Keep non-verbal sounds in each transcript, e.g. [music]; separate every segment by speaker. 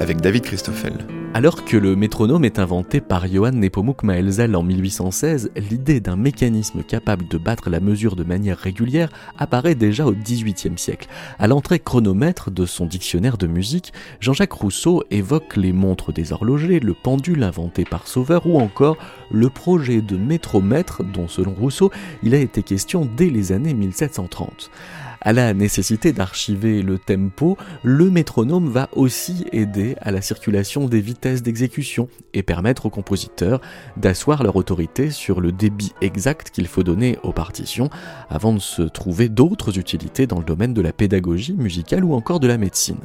Speaker 1: avec David Christoffel.
Speaker 2: Alors que le métronome est inventé par Johann Nepomuk Maelzel en 1816, l'idée d'un mécanisme capable de battre la mesure de manière régulière apparaît déjà au XVIIIe siècle. À l'entrée chronomètre de son dictionnaire de musique, Jean-Jacques Rousseau évoque les montres des horlogers, le pendule inventé par Sauveur ou encore le projet de métromètre dont selon Rousseau il a été question dès les années 1730. À la nécessité d'archiver le tempo, le métronome va aussi aider à la circulation des vitesses d'exécution et permettre aux compositeurs d'asseoir leur autorité sur le débit exact qu'il faut donner aux partitions avant de se trouver d'autres utilités dans le domaine de la pédagogie musicale ou encore de la médecine.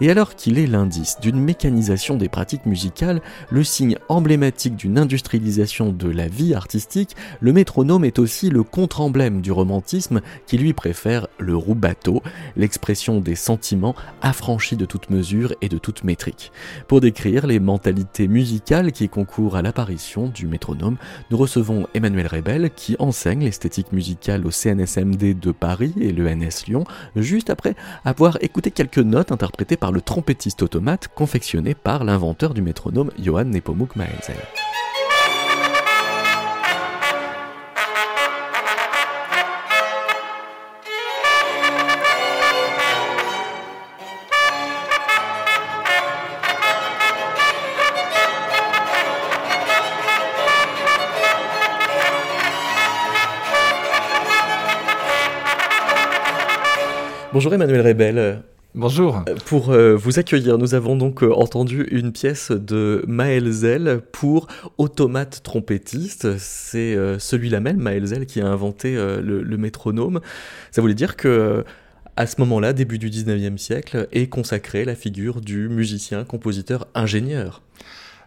Speaker 2: Et alors qu'il est l'indice d'une mécanisation des pratiques musicales, le signe emblématique d'une industrialisation de la vie artistique, le métronome est aussi le contre-emblème du romantisme qui lui préfère le roux-bateau, l'expression des sentiments affranchis de toute mesure et de toute métrique. Pour décrire les mentalités musicales qui concourent à l'apparition du métronome, nous recevons Emmanuel Rebel qui enseigne l'esthétique musicale au CNSMD de Paris et l'ENS Lyon, juste après avoir écouté quelques notes interprétées par le trompettiste automate confectionné par l'inventeur du métronome Johann Nepomuk Maelzel. Bonjour Emmanuel Rebel.
Speaker 3: Bonjour.
Speaker 2: Pour euh, vous accueillir, nous avons donc euh, entendu une pièce de Maël Zell pour Automate trompettiste. C'est euh, celui-là même, Maël Zell, qui a inventé le, le, métronome. Ça voulait dire que à ce moment-là, début du 19e siècle, est consacrée la figure du musicien, compositeur, ingénieur.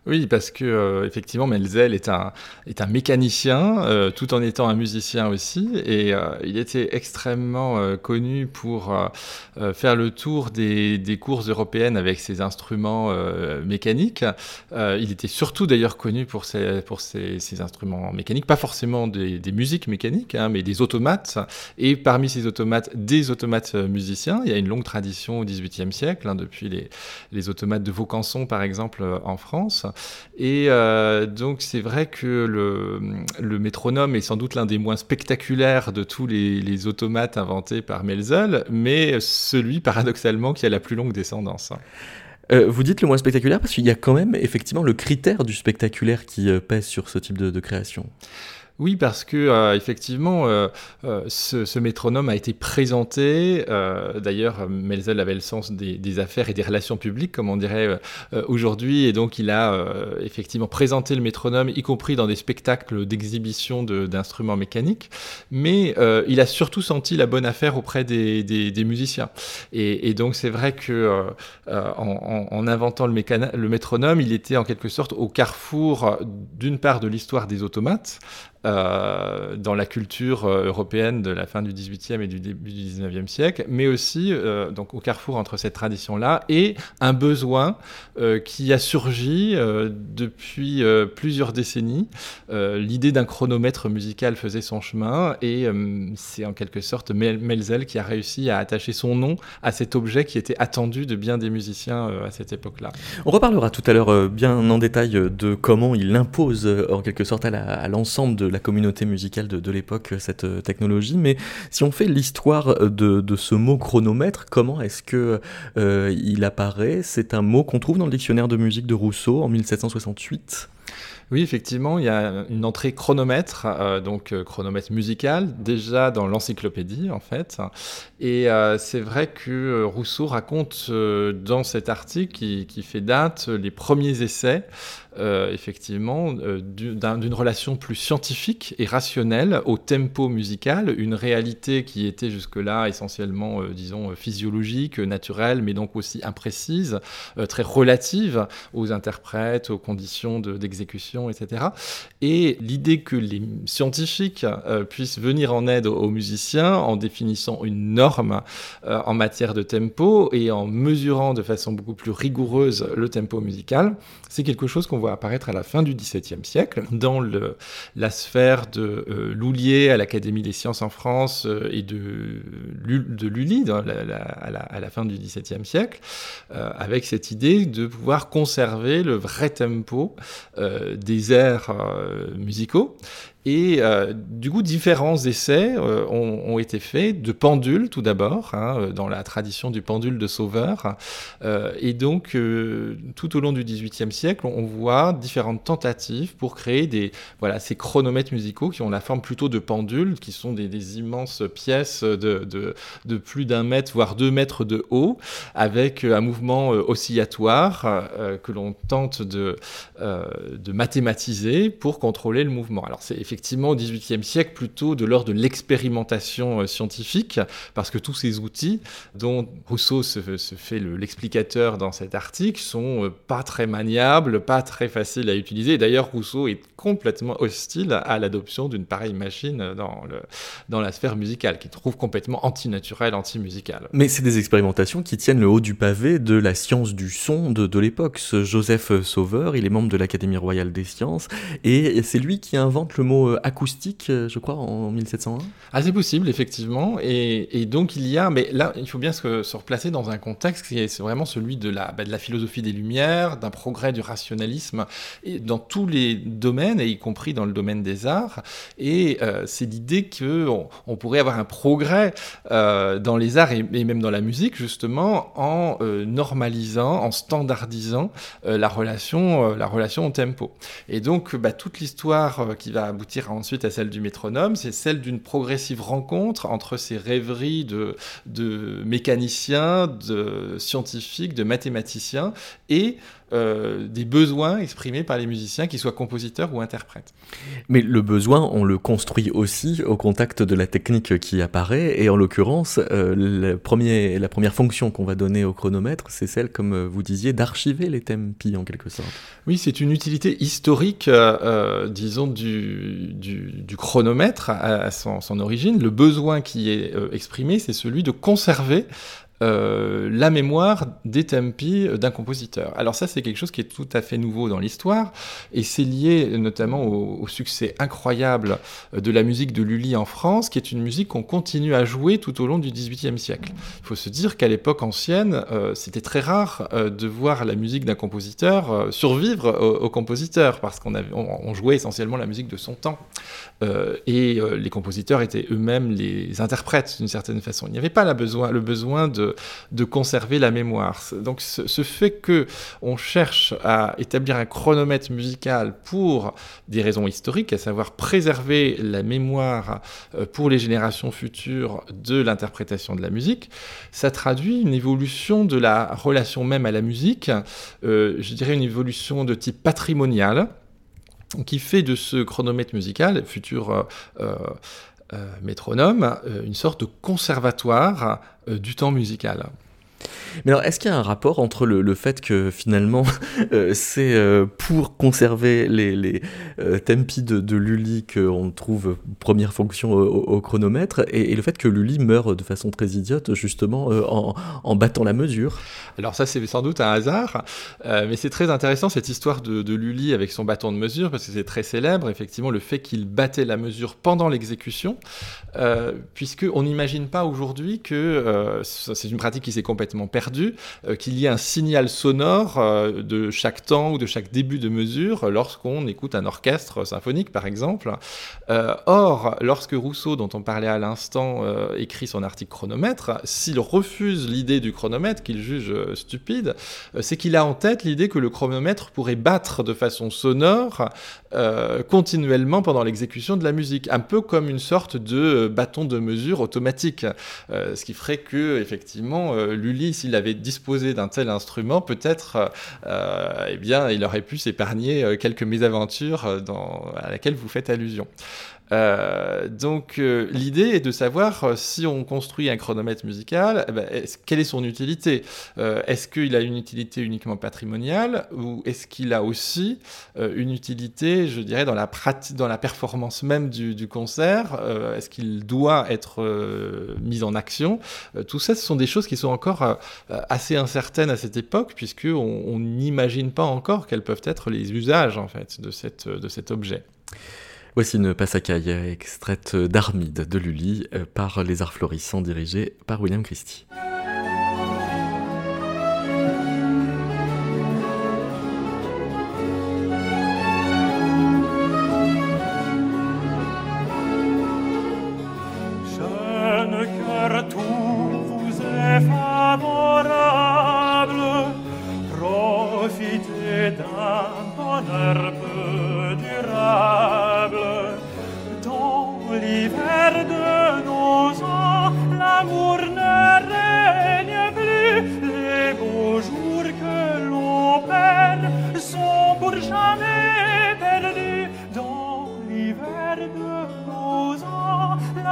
Speaker 3: Oui, parce que euh, effectivement, Melzel est un, est un mécanicien, euh, tout en étant un musicien aussi, et euh, il était extrêmement connu pour faire le tour des, des, courses européennes avec ses instruments mécaniques. il était surtout d'ailleurs connu pour ses, pour ses, ses, instruments mécaniques, pas forcément des, des musiques mécaniques, hein, mais des automates. Et parmi ces automates, des automates musiciens. Il y a une longue tradition au XVIIIe siècle, hein, depuis les, les automates de Vaucanson par exemple en France. Et euh, donc c'est vrai que le, métronome est sans doute l'un des moins spectaculaires de tous les, automates inventés par Melzel, mais celui paradoxalement qui a la plus longue descendance.
Speaker 2: Euh, vous dites le moins spectaculaire parce qu'il y a quand même effectivement le critère du spectaculaire qui euh, pèse sur ce type de création.
Speaker 3: Oui, parce que euh, effectivement, euh, euh, ce, ce, métronome a été présenté. Euh, D'ailleurs, Melzel avait le sens des, des, affaires et des relations publiques, comme on dirait euh, aujourd'hui, et donc il a effectivement présenté le métronome, y compris dans des spectacles d'exhibition d'instruments mécaniques. Mais il a surtout senti la bonne affaire auprès des, des, des musiciens. Et, et donc c'est vrai que en, en, en, inventant le, le métronome, il était en quelque sorte au carrefour d'une part de l'histoire des automates. Euh, dans la culture euh, européenne de la fin du XVIIIe et du début du XIXe siècle, mais aussi euh, donc au carrefour entre cette tradition-là et un besoin qui a surgi depuis plusieurs décennies. L'idée d'un chronomètre musical faisait son chemin et c'est en quelque sorte Melzel qui a réussi à attacher son nom à cet objet qui était attendu de bien des musiciens à cette époque-là.
Speaker 2: On reparlera tout à l'heure bien en détail de comment il impose en quelque sorte à l'ensemble de la communauté musicale de, de l'époque cette euh, technologie. Mais si on fait l'histoire de, de, ce mot chronomètre, comment est-ce que euh, il apparaît? C'est un mot qu'on trouve dans le dictionnaire de musique de Rousseau en 1768.
Speaker 3: Oui, effectivement, il y a une entrée chronomètre, euh, donc euh, chronomètre musical, déjà dans l'encyclopédie en fait. Et euh, c'est vrai que euh, Rousseau raconte euh, dans cet article qui, fait date les premiers essais, effectivement, d'une relation plus scientifique et rationnelle au tempo musical, une réalité qui était jusque-là essentiellement, disons, physiologique, naturelle, mais donc aussi imprécise, très relative aux interprètes, aux conditions d'exécution etc. Et l'idée que les scientifiques euh, puissent venir en aide aux musiciens en définissant une norme euh, en matière de tempo et en mesurant de façon beaucoup plus rigoureuse le tempo musical, c'est quelque chose qu'on voit apparaître à la fin du XVIIe siècle dans la sphère de euh, Loulier à l'Académie des sciences en France euh, et de, de Lully à, la, fin du XVIIe siècle, euh, avec cette idée de pouvoir conserver le vrai tempo des airs musicaux et euh, du coup, différents essais euh, ont, été faits de pendules tout d'abord, hein, euh, dans la tradition du pendule de Sauveur. et donc, tout au long du XVIIIe siècle, on, voit différentes tentatives pour créer des, voilà, ces chronomètres musicaux qui ont la forme plutôt de pendules, qui sont des, immenses pièces de, de, de plus d'un mètre, voire deux mètres de haut, avec un mouvement oscillatoire que l'on tente de, de mathématiser pour contrôler le mouvement. Alors, c'est effectivement au XVIIIe siècle plutôt de l'ordre de l'expérimentation euh, scientifique, parce que tous ces outils dont Rousseau se, fait l'explicateur dans cet article sont euh, pas très maniables, pas très faciles à utiliser. D'ailleurs, Rousseau est complètement hostile à l'adoption d'une pareille machine dans, la sphère musicale, qu'il trouve complètement antinaturelle, anti-musicale.
Speaker 2: Mais c'est des expérimentations qui tiennent le haut du pavé de la science du son de, l'époque. Joseph Sauveur, il est membre de l'Académie royale des sciences, et c'est lui qui invente le mot euh, acoustique, euh, je crois, en 1701
Speaker 3: Ah, c'est possible, effectivement. Et, donc, il y a, mais là, il faut bien se, replacer dans un contexte qui est vraiment celui de la, bah, de la philosophie des Lumières, d'un progrès du rationalisme, et dans tous les domaines, et y compris dans le domaine des arts. Et euh, c'est l'idée qu'on on pourrait avoir un progrès dans les arts et, même dans la musique, justement, en normalisant, en standardisant la, relation, la relation au tempo. Et donc, bah, toute l'histoire qui va aboutir ensuite à celle du métronome, c'est celle d'une progressive rencontre entre ces rêveries de, de mécaniciens, de scientifiques, de mathématiciens et euh, des besoins exprimés par les musiciens, qu'ils soient compositeurs ou interprètes.
Speaker 2: Mais le besoin, on le construit aussi au contact de la technique qui apparaît, et en l'occurrence, euh, la première fonction qu'on va donner au chronomètre, c'est celle, comme vous disiez, d'archiver les tempi en quelque sorte.
Speaker 3: Oui, c'est une utilité historique, euh, disons, du, du, chronomètre à, son, son, origine. Le besoin qui est exprimé, c'est celui de conserver euh, la mémoire des tempi d'un compositeur. Alors ça, c'est quelque chose qui est tout à fait nouveau dans l'histoire, et c'est lié notamment au, succès incroyable de la musique de Lully en France, qui est une musique qu'on continue à jouer tout au long du XVIIIe siècle. Il faut se dire qu'à l'époque ancienne, euh, c'était très rare euh, de voir la musique d'un compositeur survivre au, compositeur, parce qu'on on, jouait essentiellement la musique de son temps. et les compositeurs étaient eux-mêmes les interprètes d'une certaine façon. Il n'y avait pas la besoin, le besoin de de, conserver la mémoire. Donc ce, fait que on cherche à établir un chronomètre musical pour des raisons historiques, à savoir préserver la mémoire euh, pour les générations futures de l'interprétation de la musique, ça traduit une évolution de la relation même à la musique, euh, je dirais une évolution de type patrimonial, qui fait de ce chronomètre musical, futur euh, métronome, une sorte de conservatoire euh, du temps musical.
Speaker 2: Mais alors, est-ce qu'il y a un rapport entre le, fait que finalement, [laughs] euh, c'est euh, pour conserver les, les euh, tempi de, Lully qu'on trouve première fonction au, chronomètre, et, le fait que Lully meurt de façon très idiote, justement, en, en, battant la mesure?
Speaker 3: Alors ça, c'est sans doute un hasard, mais c'est très intéressant cette histoire de, de, Lully avec son bâton de mesure, parce que c'est très célèbre, effectivement, le fait qu'il battait la mesure pendant l'exécution, puisqu'on n'imagine pas aujourd'hui que c'est une pratique qui s'est complètement perdue euh, qu'il y ait un signal sonore euh, de chaque temps ou de chaque début de mesure lorsqu'on écoute un orchestre symphonique, par exemple. Euh, or, lorsque Rousseau, dont on parlait à l'instant, écrit son article chronomètre, s'il refuse l'idée du chronomètre, qu'il juge stupide, c'est qu'il a en tête l'idée que le chronomètre pourrait battre de façon sonore continuellement pendant l'exécution de la musique, un peu comme une sorte de bâton de mesure automatique, ce qui ferait que effectivement S'il avait disposé d'un tel instrument, peut-être, euh, eh bien, il aurait pu s'épargner euh, quelques mésaventures euh, dans, à laquelle vous faites allusion. Donc l'idée est de savoir si on construit un chronomètre musical, eh ben, quelle est son utilité? Est-ce qu'il a une utilité uniquement patrimoniale ou est-ce qu'il a aussi une utilité, je dirais, dans la pratique, dans la performance même du, concert? Est-ce qu'il doit être mis en action? Tout ça, ce sont des choses qui sont encore assez incertaines à cette époque, puisqu'on n'imagine pas encore quels peuvent être les usages en fait de cet objet.
Speaker 2: Voici une passacaille extraite d'Armide de Lully euh, par Les Arts Florissants dirigé par William Christie.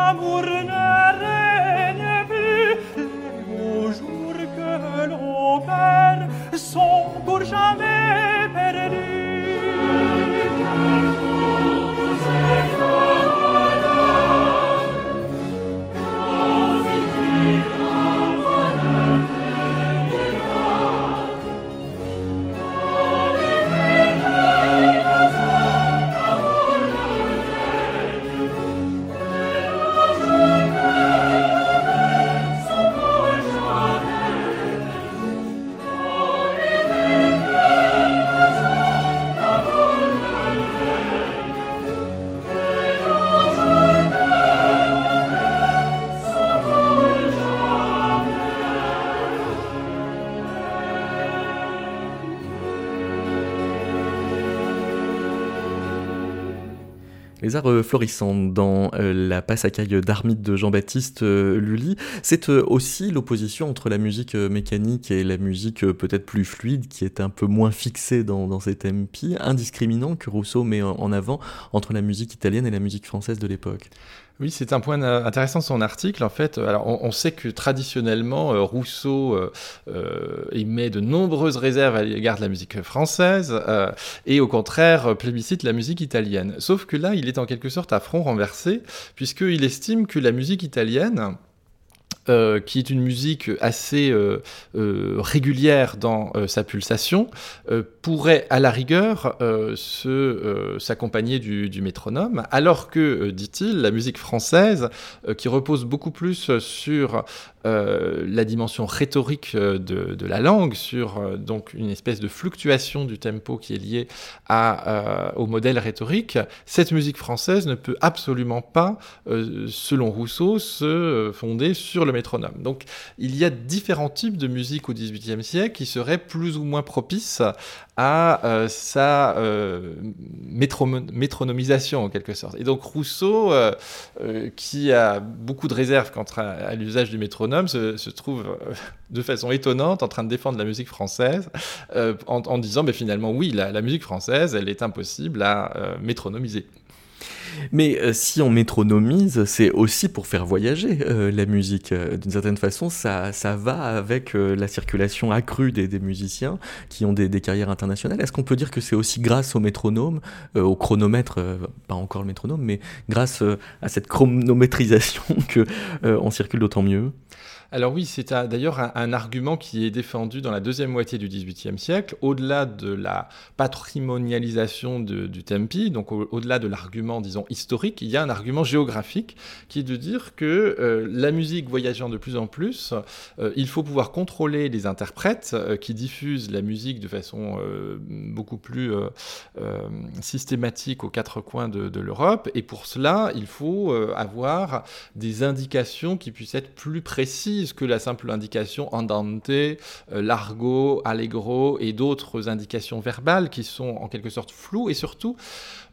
Speaker 2: Les arts euh, florissants dans euh, la passacaille d'Armide de Jean-Baptiste euh, Lully, c'est aussi l'opposition entre la musique mécanique et la musique peut-être plus fluide, qui est un peu moins fixée dans, dans ces tempi, indiscriminant que Rousseau met en avant entre la musique italienne et la musique française de l'époque.
Speaker 3: Oui, c'est un point intéressant de son article. En fait, alors on, sait que traditionnellement, euh, Rousseau euh, euh, émet de nombreuses réserves à l'égard de la musique française et au contraire plébiscite la musique italienne. Sauf que là, il est en quelque sorte à front renversé, puisqu'il estime que la musique italienne, euh, qui est une musique assez euh, euh, régulière dans sa pulsation, pourrait à la rigueur s'accompagner du, du, métronome, alors que, dit-il, la musique française, qui repose beaucoup plus sur euh, la dimension rhétorique euh, de, la langue, sur euh, donc une espèce de fluctuation du tempo qui est liée à, au modèle rhétorique, cette musique française ne peut absolument pas, selon Rousseau, se fonder sur le métronome. Donc il y a différents types de musique au XVIIIe siècle qui seraient plus ou moins propices à sa métronomisation en quelque sorte. Et donc Rousseau, qui a beaucoup de réserves quant à l'usage du métronome, se, trouve euh, de façon étonnante en train de défendre la musique française euh, en, disant mais finalement oui, la, musique française, elle est impossible à euh, métronomiser.
Speaker 2: Mais si on métronomise, c'est aussi pour faire voyager la musique. D'une certaine façon, ça, ça va avec la circulation accrue des, musiciens qui ont des, carrières internationales. Est-ce qu'on peut dire que c'est aussi grâce au métronome, au chronomètre, pas encore le métronome, mais grâce à cette chronométrisation [laughs] que on circule d'autant mieux?
Speaker 3: Alors oui, c'est d'ailleurs un, argument qui est défendu dans la deuxième moitié du XVIIIe siècle, au-delà de la patrimonialisation du tempi, donc au-delà de l'argument, disons, historique, il y a un argument géographique qui est de dire que euh, la musique voyageant de plus en plus, euh, il faut pouvoir contrôler les interprètes euh, qui diffusent la musique de façon beaucoup plus systématique aux quatre coins de, de l'Europe, et pour cela, il faut avoir des indications qui puissent être plus précises que la simple indication andante, euh, largo, allegro et d'autres indications verbales qui sont en quelque sorte floues et surtout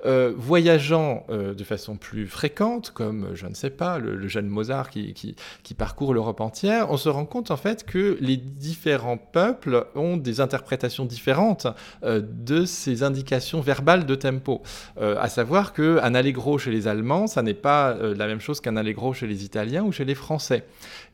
Speaker 3: euh, voyageant euh, de façon plus fréquente, comme, je ne sais pas, le, jeune Mozart qui, qui, parcourt l'Europe entière, on se rend compte en fait que les différents peuples ont des interprétations différentes de ces indications verbales de tempo. à savoir qu'un allegro chez les Allemands, ça n'est pas la même chose qu'un allegro chez les Italiens ou chez les Français.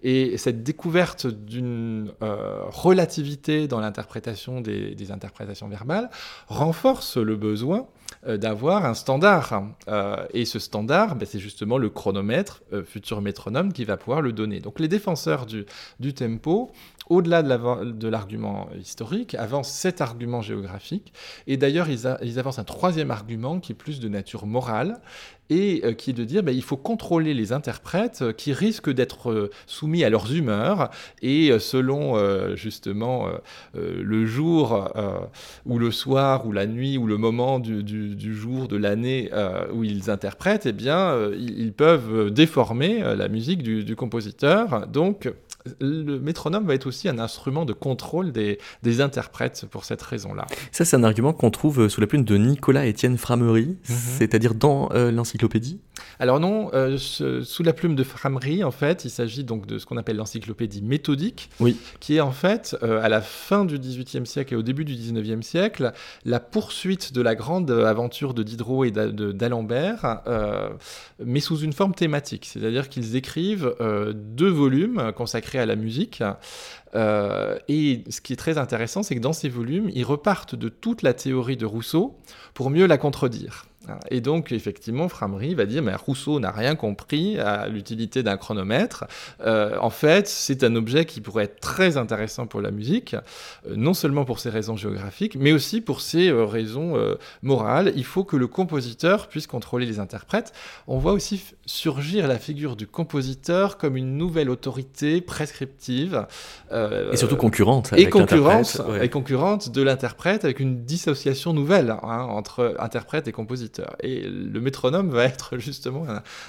Speaker 3: Et cette découverte d'une euh, relativité dans l'interprétation des, interprétations verbales renforce le besoin euh, d'avoir un standard. Euh, et ce standard, ben, c'est justement le chronomètre, futur métronome, qui va pouvoir le donner. Donc les défenseurs du, du tempo, au-delà de l'argument historique, avancent cet argument géographique. Et d'ailleurs, ils, avancent un troisième argument qui est plus de nature morale et euh, qui est de dire bah, il faut contrôler les interprètes euh, qui risquent d'être euh, soumis à leurs humeurs et selon justement le jour ou le soir ou la nuit ou le moment du, jour de l'année où ils interprètent, eh bien ils peuvent déformer la musique du, du compositeur. Donc le métronome va être aussi un instrument de contrôle des, interprètes pour cette raison-là.
Speaker 2: Ça, c'est un argument qu'on trouve sous la plume de Nicolas-Étienne Framery, mhm. c'est-à-dire dans euh, l'encyclopédie
Speaker 3: Alors non, euh, sous la plume de Framery, en fait, il s'agit donc de ce qu'on appelle l'encyclopédie méthodique,
Speaker 2: oui.
Speaker 3: qui est en fait, euh, à la fin du XVIIIe siècle et au début du XIXe siècle, la poursuite de la grande aventure de Diderot et d'Alembert, mais sous une forme thématique. C'est-à-dire qu'ils écrivent deux volumes consacrés à la musique. Euh, et ce qui est très intéressant, c'est que dans ces volumes, ils repartent de toute la théorie de Rousseau pour mieux la contredire. Et donc, effectivement, Framery va dire, mais Rousseau n'a rien compris à l'utilité d'un chronomètre. Euh, en fait, c'est un objet qui pourrait être très intéressant pour la musique, euh, non seulement pour ses raisons géographiques, mais aussi pour ses euh, raisons morales. Il faut que le compositeur puisse contrôler les interprètes. On voit aussi surgir la figure du compositeur comme une nouvelle autorité prescriptive.
Speaker 2: et surtout concurrente.
Speaker 3: et, concurrente et concurrente de l'interprète avec une dissociation nouvelle hein, entre interprète et compositeur. Et le métronome va être [laughs] justement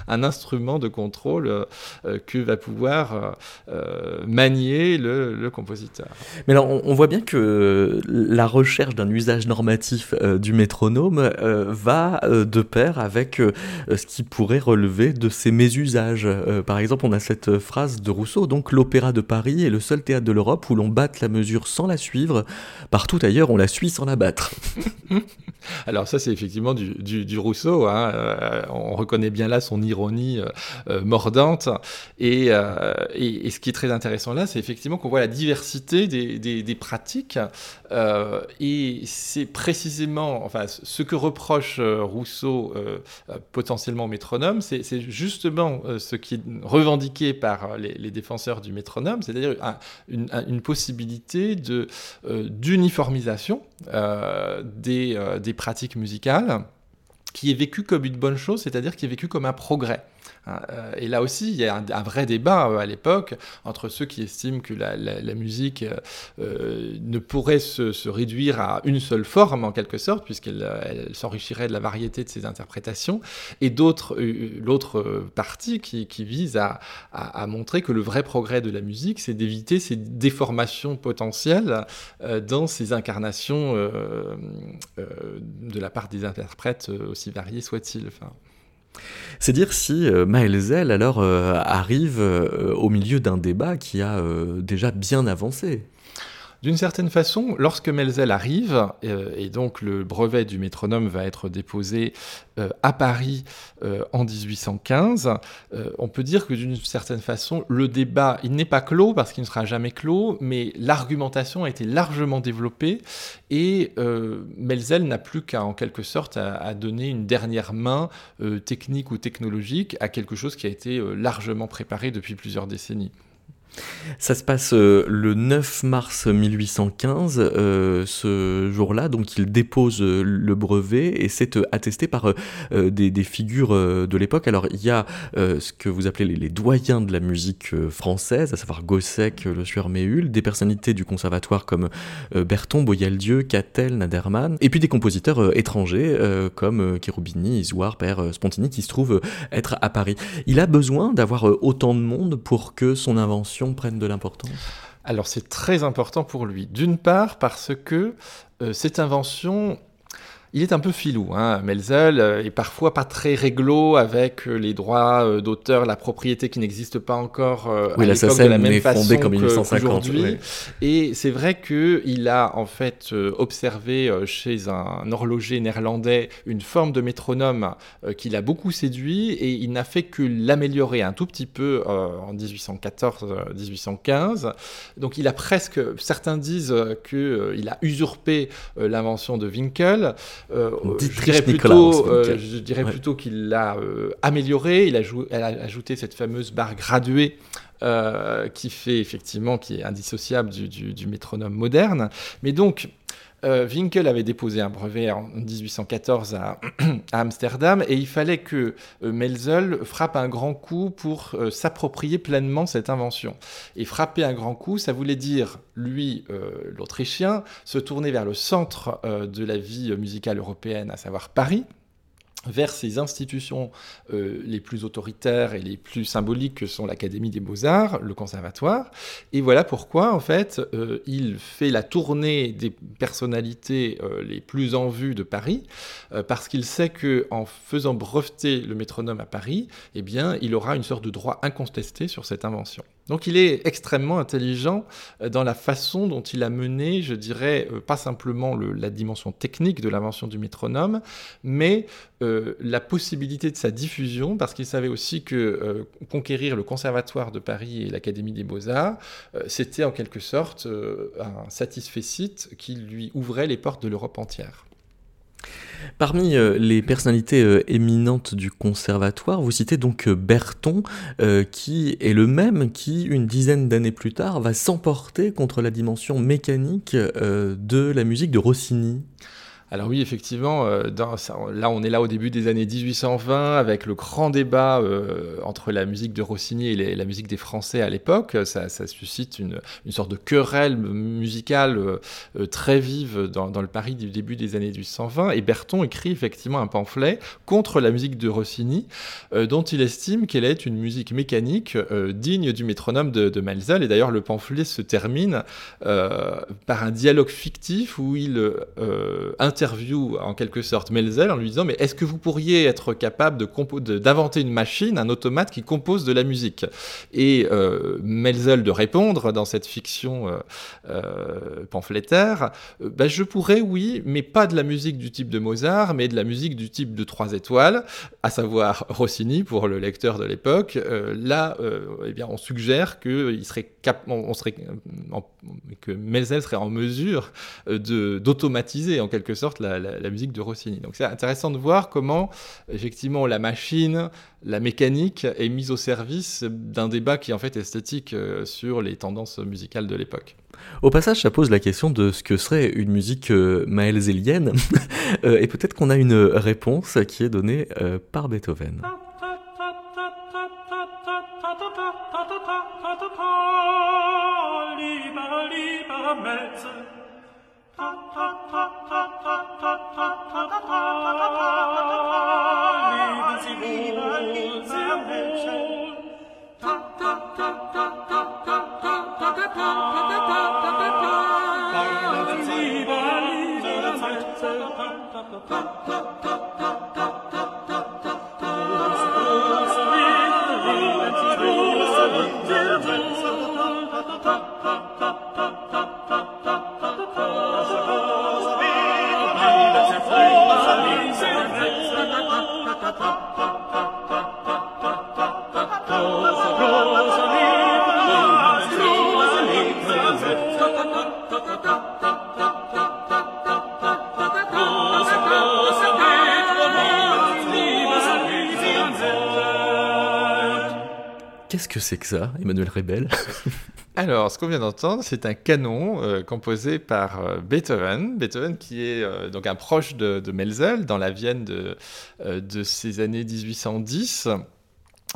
Speaker 3: un, instrument de contrôle euh, que va pouvoir euh, manier le, compositeur.
Speaker 2: Mais alors, on, voit bien que la recherche d'un usage normatif euh, du métronome va de pair avec ce qui pourrait relever de ses mésusages. par exemple, on a cette phrase de Rousseau, donc l'Opéra de Paris est le seul théâtre de l'Europe où l'on batte la mesure sans la suivre. Partout ailleurs, on la suit sans la battre. [laughs]
Speaker 3: Alors ça, c'est effectivement du du, Rousseau. Hein, euh, on reconnaît bien là son ironie euh, euh, mordante. Et, ce qui est très intéressant là, c'est effectivement qu'on voit la diversité des, pratiques. et c'est précisément, enfin, ce que reproche Rousseau potentiellement au métronome, c'est justement ce qui est revendiqué par les, défenseurs du métronome, c'est-à-dire une, possibilité d'uniformisation des pratiques musicales qui est vécu comme une bonne chose, c'est-à-dire qui est vécu comme un progrès. Hein, euh, et là aussi, il y a un, vrai débat euh, à l'époque entre ceux qui estiment que la, musique euh, ne pourrait se, réduire à une seule forme, en quelque sorte, puisqu'elle s'enrichirait de la variété de ses interprétations, et d'autres, l'autre partie qui, vise à, montrer que le vrai progrès de la musique, c'est d'éviter ces déformations potentielles dans ces incarnations de la part des interprètes, aussi variés soient-ils.
Speaker 2: C'est dire si euh, Maelzel alors euh, arrive euh, au milieu d'un débat qui a déjà bien avancé.
Speaker 3: D'une certaine façon, lorsque Melzel arrive, euh, et donc le brevet du métronome va être déposé euh, à Paris euh, en 1815, on peut dire que d'une certaine façon, le débat, il n'est pas clos parce qu'il ne sera jamais clos, mais l'argumentation a été largement développée et Melzel n'a plus qu'à en quelque sorte à donner une dernière main technique ou technologique à quelque chose qui a été largement préparé depuis plusieurs décennies.
Speaker 2: Ça se passe euh, le 9 mars 1815, euh, ce jour-là, donc il dépose euh, le brevet et c'est attesté par des, figures de l'époque. Alors il y a ce que vous appelez les, doyens de la musique française, à savoir Gossec, Le Sueur Méhul, des personnalités du conservatoire comme Berton, Boyaldieu, Cattel, Naderman, et puis des compositeurs étrangers comme Cherubini, Isoire, Père Spontini, qui se trouvent être à Paris. Il a besoin d'avoir autant de monde pour que son invention prennent de l'importance?
Speaker 3: Alors c'est très important pour lui. D'une part parce que euh, cette invention il est un peu filou. Hein. Melzel est parfois pas très réglo avec les droits d'auteur, la propriété qui n'existe pas encore
Speaker 2: oui, à l'époque de la même façon comme 1850.
Speaker 3: Et c'est vrai qu'il a en fait observé chez un horloger néerlandais une forme de métronome qui l'a beaucoup séduit et il n'a fait que l'améliorer un tout petit peu en 1814-1815. Donc il a presque, certains disent qu'il a usurpé l'invention de Winkel. Je dirais plutôt, je dirais plutôt qu'il l'a amélioré. Il a, a, ajouté cette fameuse barre graduée qui fait effectivement, qui est indissociable du, du métronome moderne. Mais donc, euh, Winkel avait déposé un brevet en 1814 [clears throat] à, Amsterdam et il fallait que euh, Melzel frappe un grand coup pour euh, s'approprier pleinement cette invention. Et frapper un grand coup, ça voulait dire, lui, l'Autrichien, se tourner vers le centre de la vie musicale européenne, à savoir Paris, vers ces institutions euh, les plus autoritaires et les plus symboliques que sont l'Académie des Beaux-Arts, le Conservatoire. Et voilà pourquoi, en fait, euh, il fait la tournée des personnalités euh, les plus en vue de Paris, parce qu'il sait que en faisant breveter le métronome à Paris, eh bien, il aura une sorte de droit incontesté sur cette invention. Donc il est extrêmement intelligent euh, dans la façon dont il a mené, je dirais, euh, pas simplement la dimension technique de l'invention du métronome, mais euh, la possibilité de sa diffusion, parce qu'il savait aussi que conquérir le Conservatoire de Paris et l'Académie des beaux-arts, c'était en quelque sorte un satisfait site qui lui ouvrait les portes de l'Europe entière.
Speaker 2: Parmi euh, les personnalités euh, éminentes du conservatoire, vous citez donc euh, Berton, qui est le même qui, une dizaine d'années plus tard, va s'emporter contre la dimension mécanique de la musique de Rossini.
Speaker 3: Alors oui, effectivement, euh, là on est là au début des années 1820 avec le grand débat euh, entre la musique de Rossini et la musique des Français à l'époque. Ça, suscite une, sorte de querelle musicale euh, très vive dans, le Paris du début des années 1820. Et Berton écrit effectivement un pamphlet contre la musique de Rossini, dont il estime qu'elle est une musique mécanique digne du métronome de, de. Et d'ailleurs, le pamphlet se termine par un dialogue fictif où il interviewe interview en quelque sorte Melzel en lui disant mais est-ce que vous pourriez être capable d'inventer une machine, un automate qui compose de la musique? Et euh, Melzel de répondre dans cette fiction euh, euh, pamphlétaire, bah, je pourrais oui, mais pas de la musique du type de Mozart, mais de la musique du type de trois étoiles, à savoir Rossini pour le lecteur de l'époque. là, eh bien, on suggère que serait cap serait que Melzel serait en mesure de d'automatiser en quelque sorte la, musique de Rossini. Donc c'est intéressant de voir comment effectivement la machine, la mécanique est mise au service d'un débat qui est en fait esthétique euh, sur les tendances musicales de l'époque.
Speaker 2: Au passage, ça pose la question de ce que serait une musique euh, maelzélienne, [laughs] euh, et peut-être qu'on a une réponse qui est donnée par Beethoven. Qu'est-ce que c'est que ça, Emmanuel Rebel
Speaker 3: Alors, ce qu'on vient d'entendre, c'est un canon euh, composé par euh, Beethoven. Beethoven qui est euh, donc un proche de, Melzel dans la Vienne de, de ces années 1810.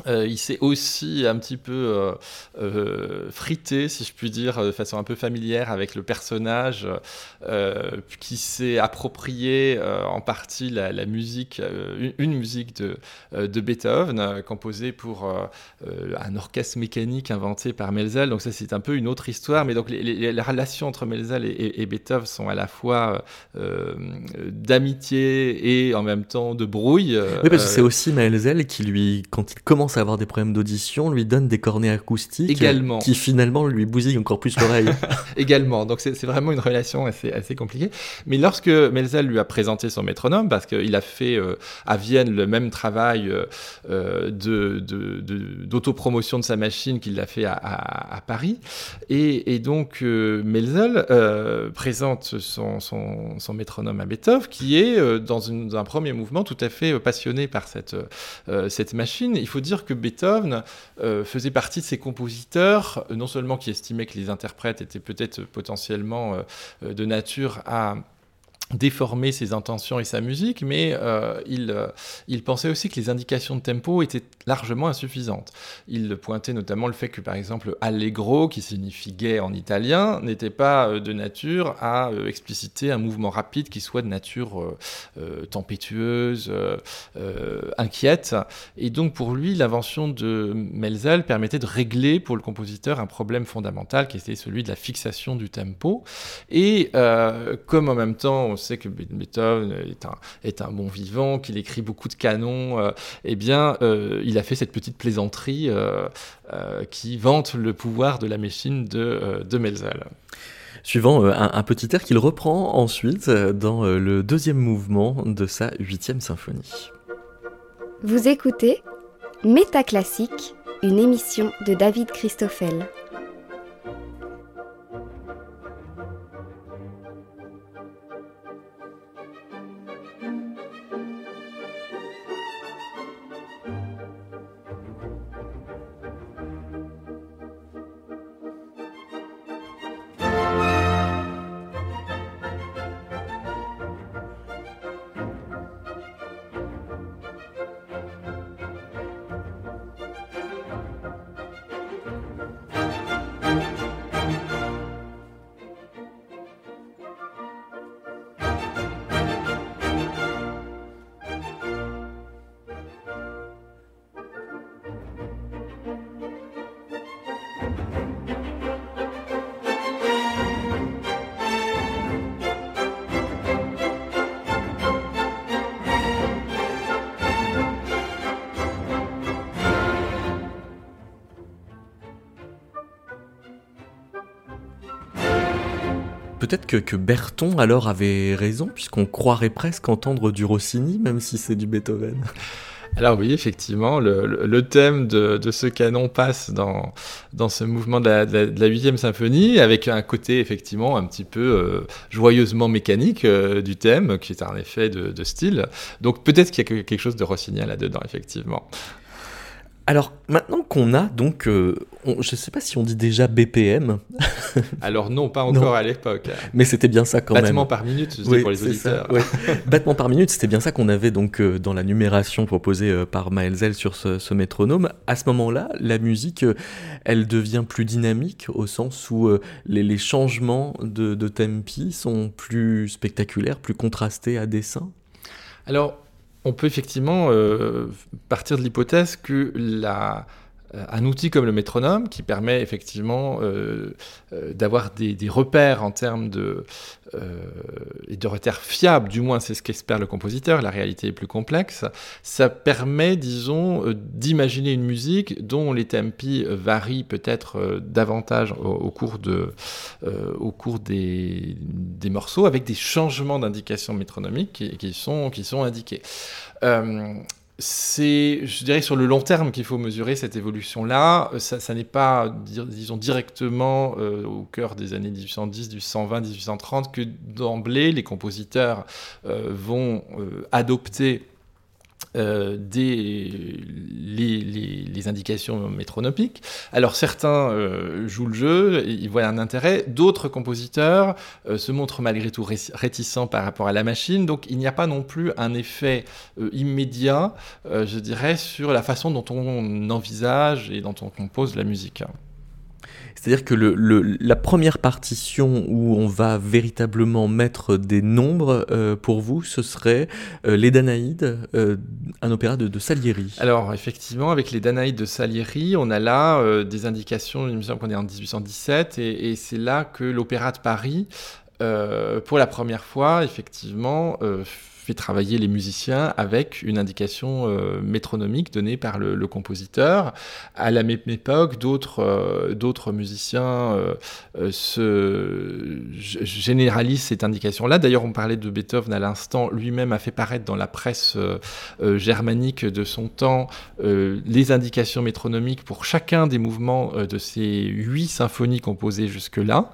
Speaker 3: Euh, il s'est aussi un petit peu euh, euh, frité, si je puis dire, de façon un peu familière avec le personnage, qui s'est approprié en partie la, musique, une, musique de, de Beethoven, composée pour un orchestre mécanique inventé par Melzel. Donc ça, c'est un peu une autre histoire. Mais donc les, relations entre Melzel et, Beethoven sont à la fois d'amitié et en même temps de brouille.
Speaker 2: oui, parce que c'est aussi Melzel qui lui, quand il commence à avoir des problèmes d'audition, lui donne des cornets acoustiques
Speaker 3: Également.
Speaker 2: qui finalement lui bousillent encore plus l'oreille. [laughs]
Speaker 3: Également. Donc c'est vraiment une relation assez, assez compliquée. Mais lorsque Melzel lui a présenté son métronome, parce qu'il a fait euh, à Vienne le même travail euh, euh d'autopromotion de, de, sa machine qu'il a fait à, à, Paris, et, et donc euh, Melzel présente son, son, son, métronome à Beethoven, qui est dans, une, dans, un premier mouvement tout à fait passionné par cette, cette machine. Il faut dire que Beethoven euh, faisait partie de ces compositeurs, euh, non seulement qui estimaient que les interprètes étaient peut-être potentiellement euh, de nature à déformer ses intentions et sa musique, mais euh, il, euh, il, pensait aussi que les indications de tempo étaient largement insuffisantes. Il pointait notamment le fait que, par exemple, allegro, qui signifie gai en italien, n'était pas euh, de nature à expliciter un mouvement rapide qui soit de nature tempétueuse, inquiète. Et donc, pour lui, l'invention de Melzel permettait de régler pour le compositeur un problème fondamental qui était celui de la fixation du tempo. Et comme en même temps, on sait que Beethoven est un, est un bon vivant, qu'il écrit beaucoup de canons, euh, eh bien, euh, il a fait cette petite plaisanterie euh, qui vante le pouvoir de la machine de, de Melzel.
Speaker 2: Suivant un, petit air qu'il reprend ensuite dans le deuxième mouvement de sa huitième symphonie.
Speaker 4: Vous écoutez Métaclassique, une émission de David Christoffel.
Speaker 2: Peut-être que, que, Berton alors avait raison, puisqu'on croirait presque entendre du Rossini, même si c'est du Beethoven.
Speaker 3: Alors oui, effectivement, le, thème de, ce canon passe dans, dans ce mouvement de la, huitième symphonie, avec un côté effectivement un petit peu euh, joyeusement mécanique euh, du thème, qui est un effet de, de style. Donc peut-être qu'il y a quelque chose de Rossini là-dedans, effectivement.
Speaker 2: Alors maintenant qu'on a donc, euh, je ne sais pas si on dit déjà BPM. [laughs]
Speaker 3: Alors non, pas encore à l'époque.
Speaker 2: Mais c'était bien ça quand même.
Speaker 3: Battement par minute, je dis pour les auditeurs. [laughs]
Speaker 2: Battement par minute, c'était bien ça qu'on avait donc euh, dans la numération proposée euh, par Maelzel sur ce, métronome. À ce moment-là, la musique, elle devient plus dynamique au sens où les, changements de, de tempi sont plus spectaculaires, plus contrastés à dessin?
Speaker 3: Alors on peut effectivement euh, partir de l'hypothèse que la, un outil comme le métronome, qui permet effectivement euh, euh, d'avoir des, repères en termes de, et de repères fiables, du moins c'est ce qu'espère le compositeur, la réalité est plus complexe, ça permet, disons, d'imaginer une musique dont les tempi varient peut-être davantage au, cours, de, au cours des, des, morceaux, avec des changements d'indications métronomiques qui, qui, sont, qui sont indiqués c'est, je dirais, sur le long terme qu'il faut mesurer cette évolution-là. Ça, ça n'est pas, disons, directement euh, au cœur des années 1810, 1820, 1830 que d'emblée les compositeurs euh, vont euh, adopter des, les, indications métronomiques. Alors certains jouent le jeu, ils voient un intérêt, d'autres compositeurs se montrent malgré tout réticents par rapport à la machine, donc il n'y a pas non plus un effet immédiat, je dirais, sur la façon dont on envisage et dont on compose la musique.
Speaker 2: C'est-à-dire que la première partition où on va véritablement mettre des nombres, euh, pour vous, ce serait euh, les Danaïdes, euh, un opéra de, Salieri.
Speaker 3: Alors, effectivement, avec les Danaïdes de Salieri, on a là des indications, il me semble qu'on est en 1817, et, et c'est là que l'Opéra de Paris, pour la première fois, effectivement, fait travailler les musiciens avec une indication euh, métronomique donnée par le, compositeur. À la même époque, d'autres euh, musiciens euh, se généralisent cette indication-là. D'ailleurs, on parlait de Beethoven à l'instant. Lui-même a fait paraître dans la presse germanique de son temps les indications métronomiques pour chacun des mouvements de ces huit symphonies composées jusque-là.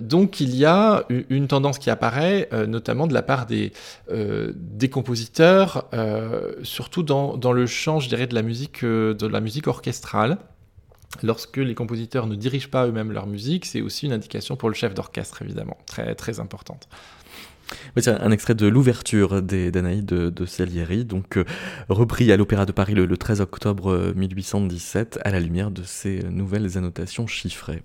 Speaker 3: donc, il y a une tendance qui apparaît, notamment de la part des des compositeurs, euh, surtout dans, dans, le champ, je dirais, de la musique, euh, de la musique orchestrale. Lorsque les compositeurs ne dirigent pas eux-mêmes leur musique, c'est aussi une indication pour le chef d'orchestre, évidemment, très, très importante.
Speaker 2: c'est un extrait de l'ouverture des Danaïdes de, Salieri, donc repris à l'Opéra de Paris le, le, 13 octobre 1817, à la lumière de ces nouvelles annotations chiffrées.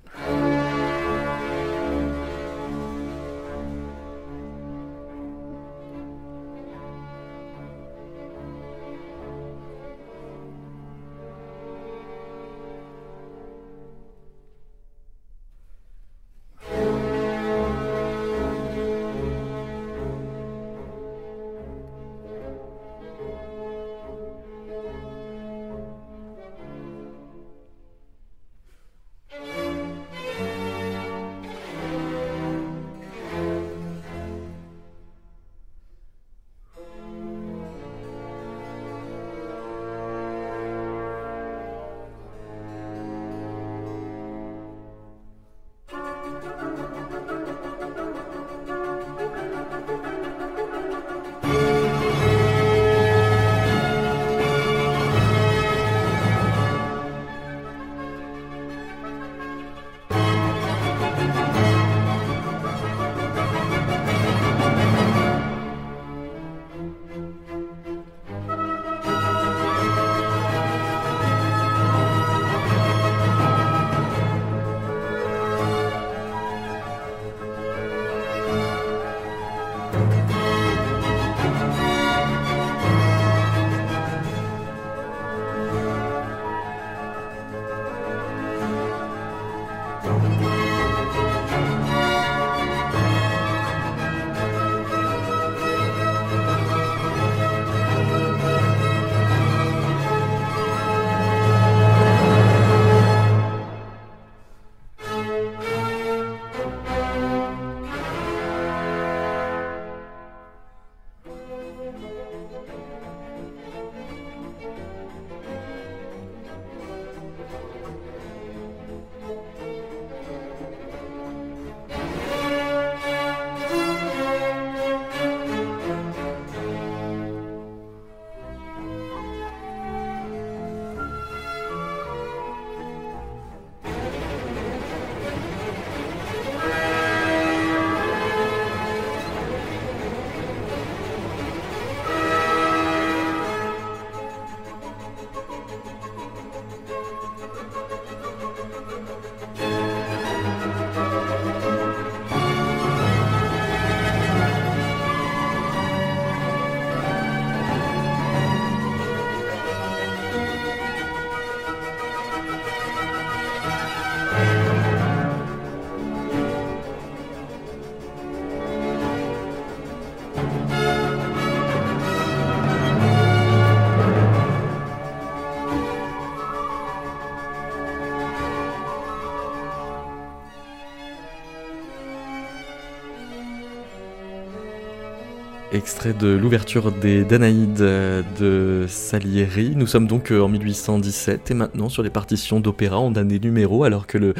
Speaker 2: Extrait de l'ouverture des Danaïdes de Salieri. Nous sommes donc en 1817 et maintenant sur les partitions d'opéra, on a des numéros alors que le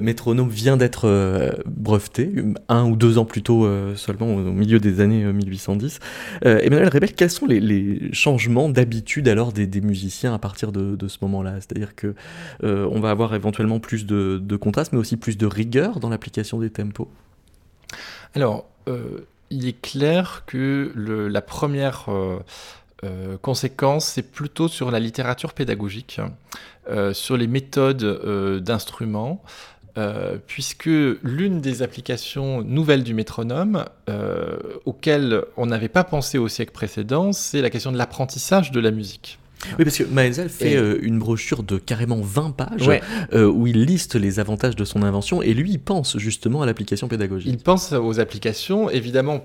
Speaker 2: métronome vient d'être breveté, un ou deux ans plus tôt seulement au milieu des années 1810. Emmanuel Rebel, quels sont les, changements d'habitude alors des, musiciens à partir de, ce moment-là? C'est-à-dire que on va avoir éventuellement plus de, de contraste, mais aussi plus de rigueur dans l'application des tempos?
Speaker 3: Alors, il est clair que la première euh, euh, conséquence, c'est plutôt sur la littérature pédagogique, euh, sur les méthodes d'instruments. puisque l'une des applications nouvelles du métronome, auxquelles on n'avait pas pensé au siècle précédent, c'est la question de l'apprentissage de la musique.
Speaker 2: Oui, parce que Maelzel fait euh, une brochure de carrément 20 pages euh, où il liste les avantages de son invention et lui, il pense justement à l'application pédagogique.
Speaker 3: Il pense aux applications. Évidemment,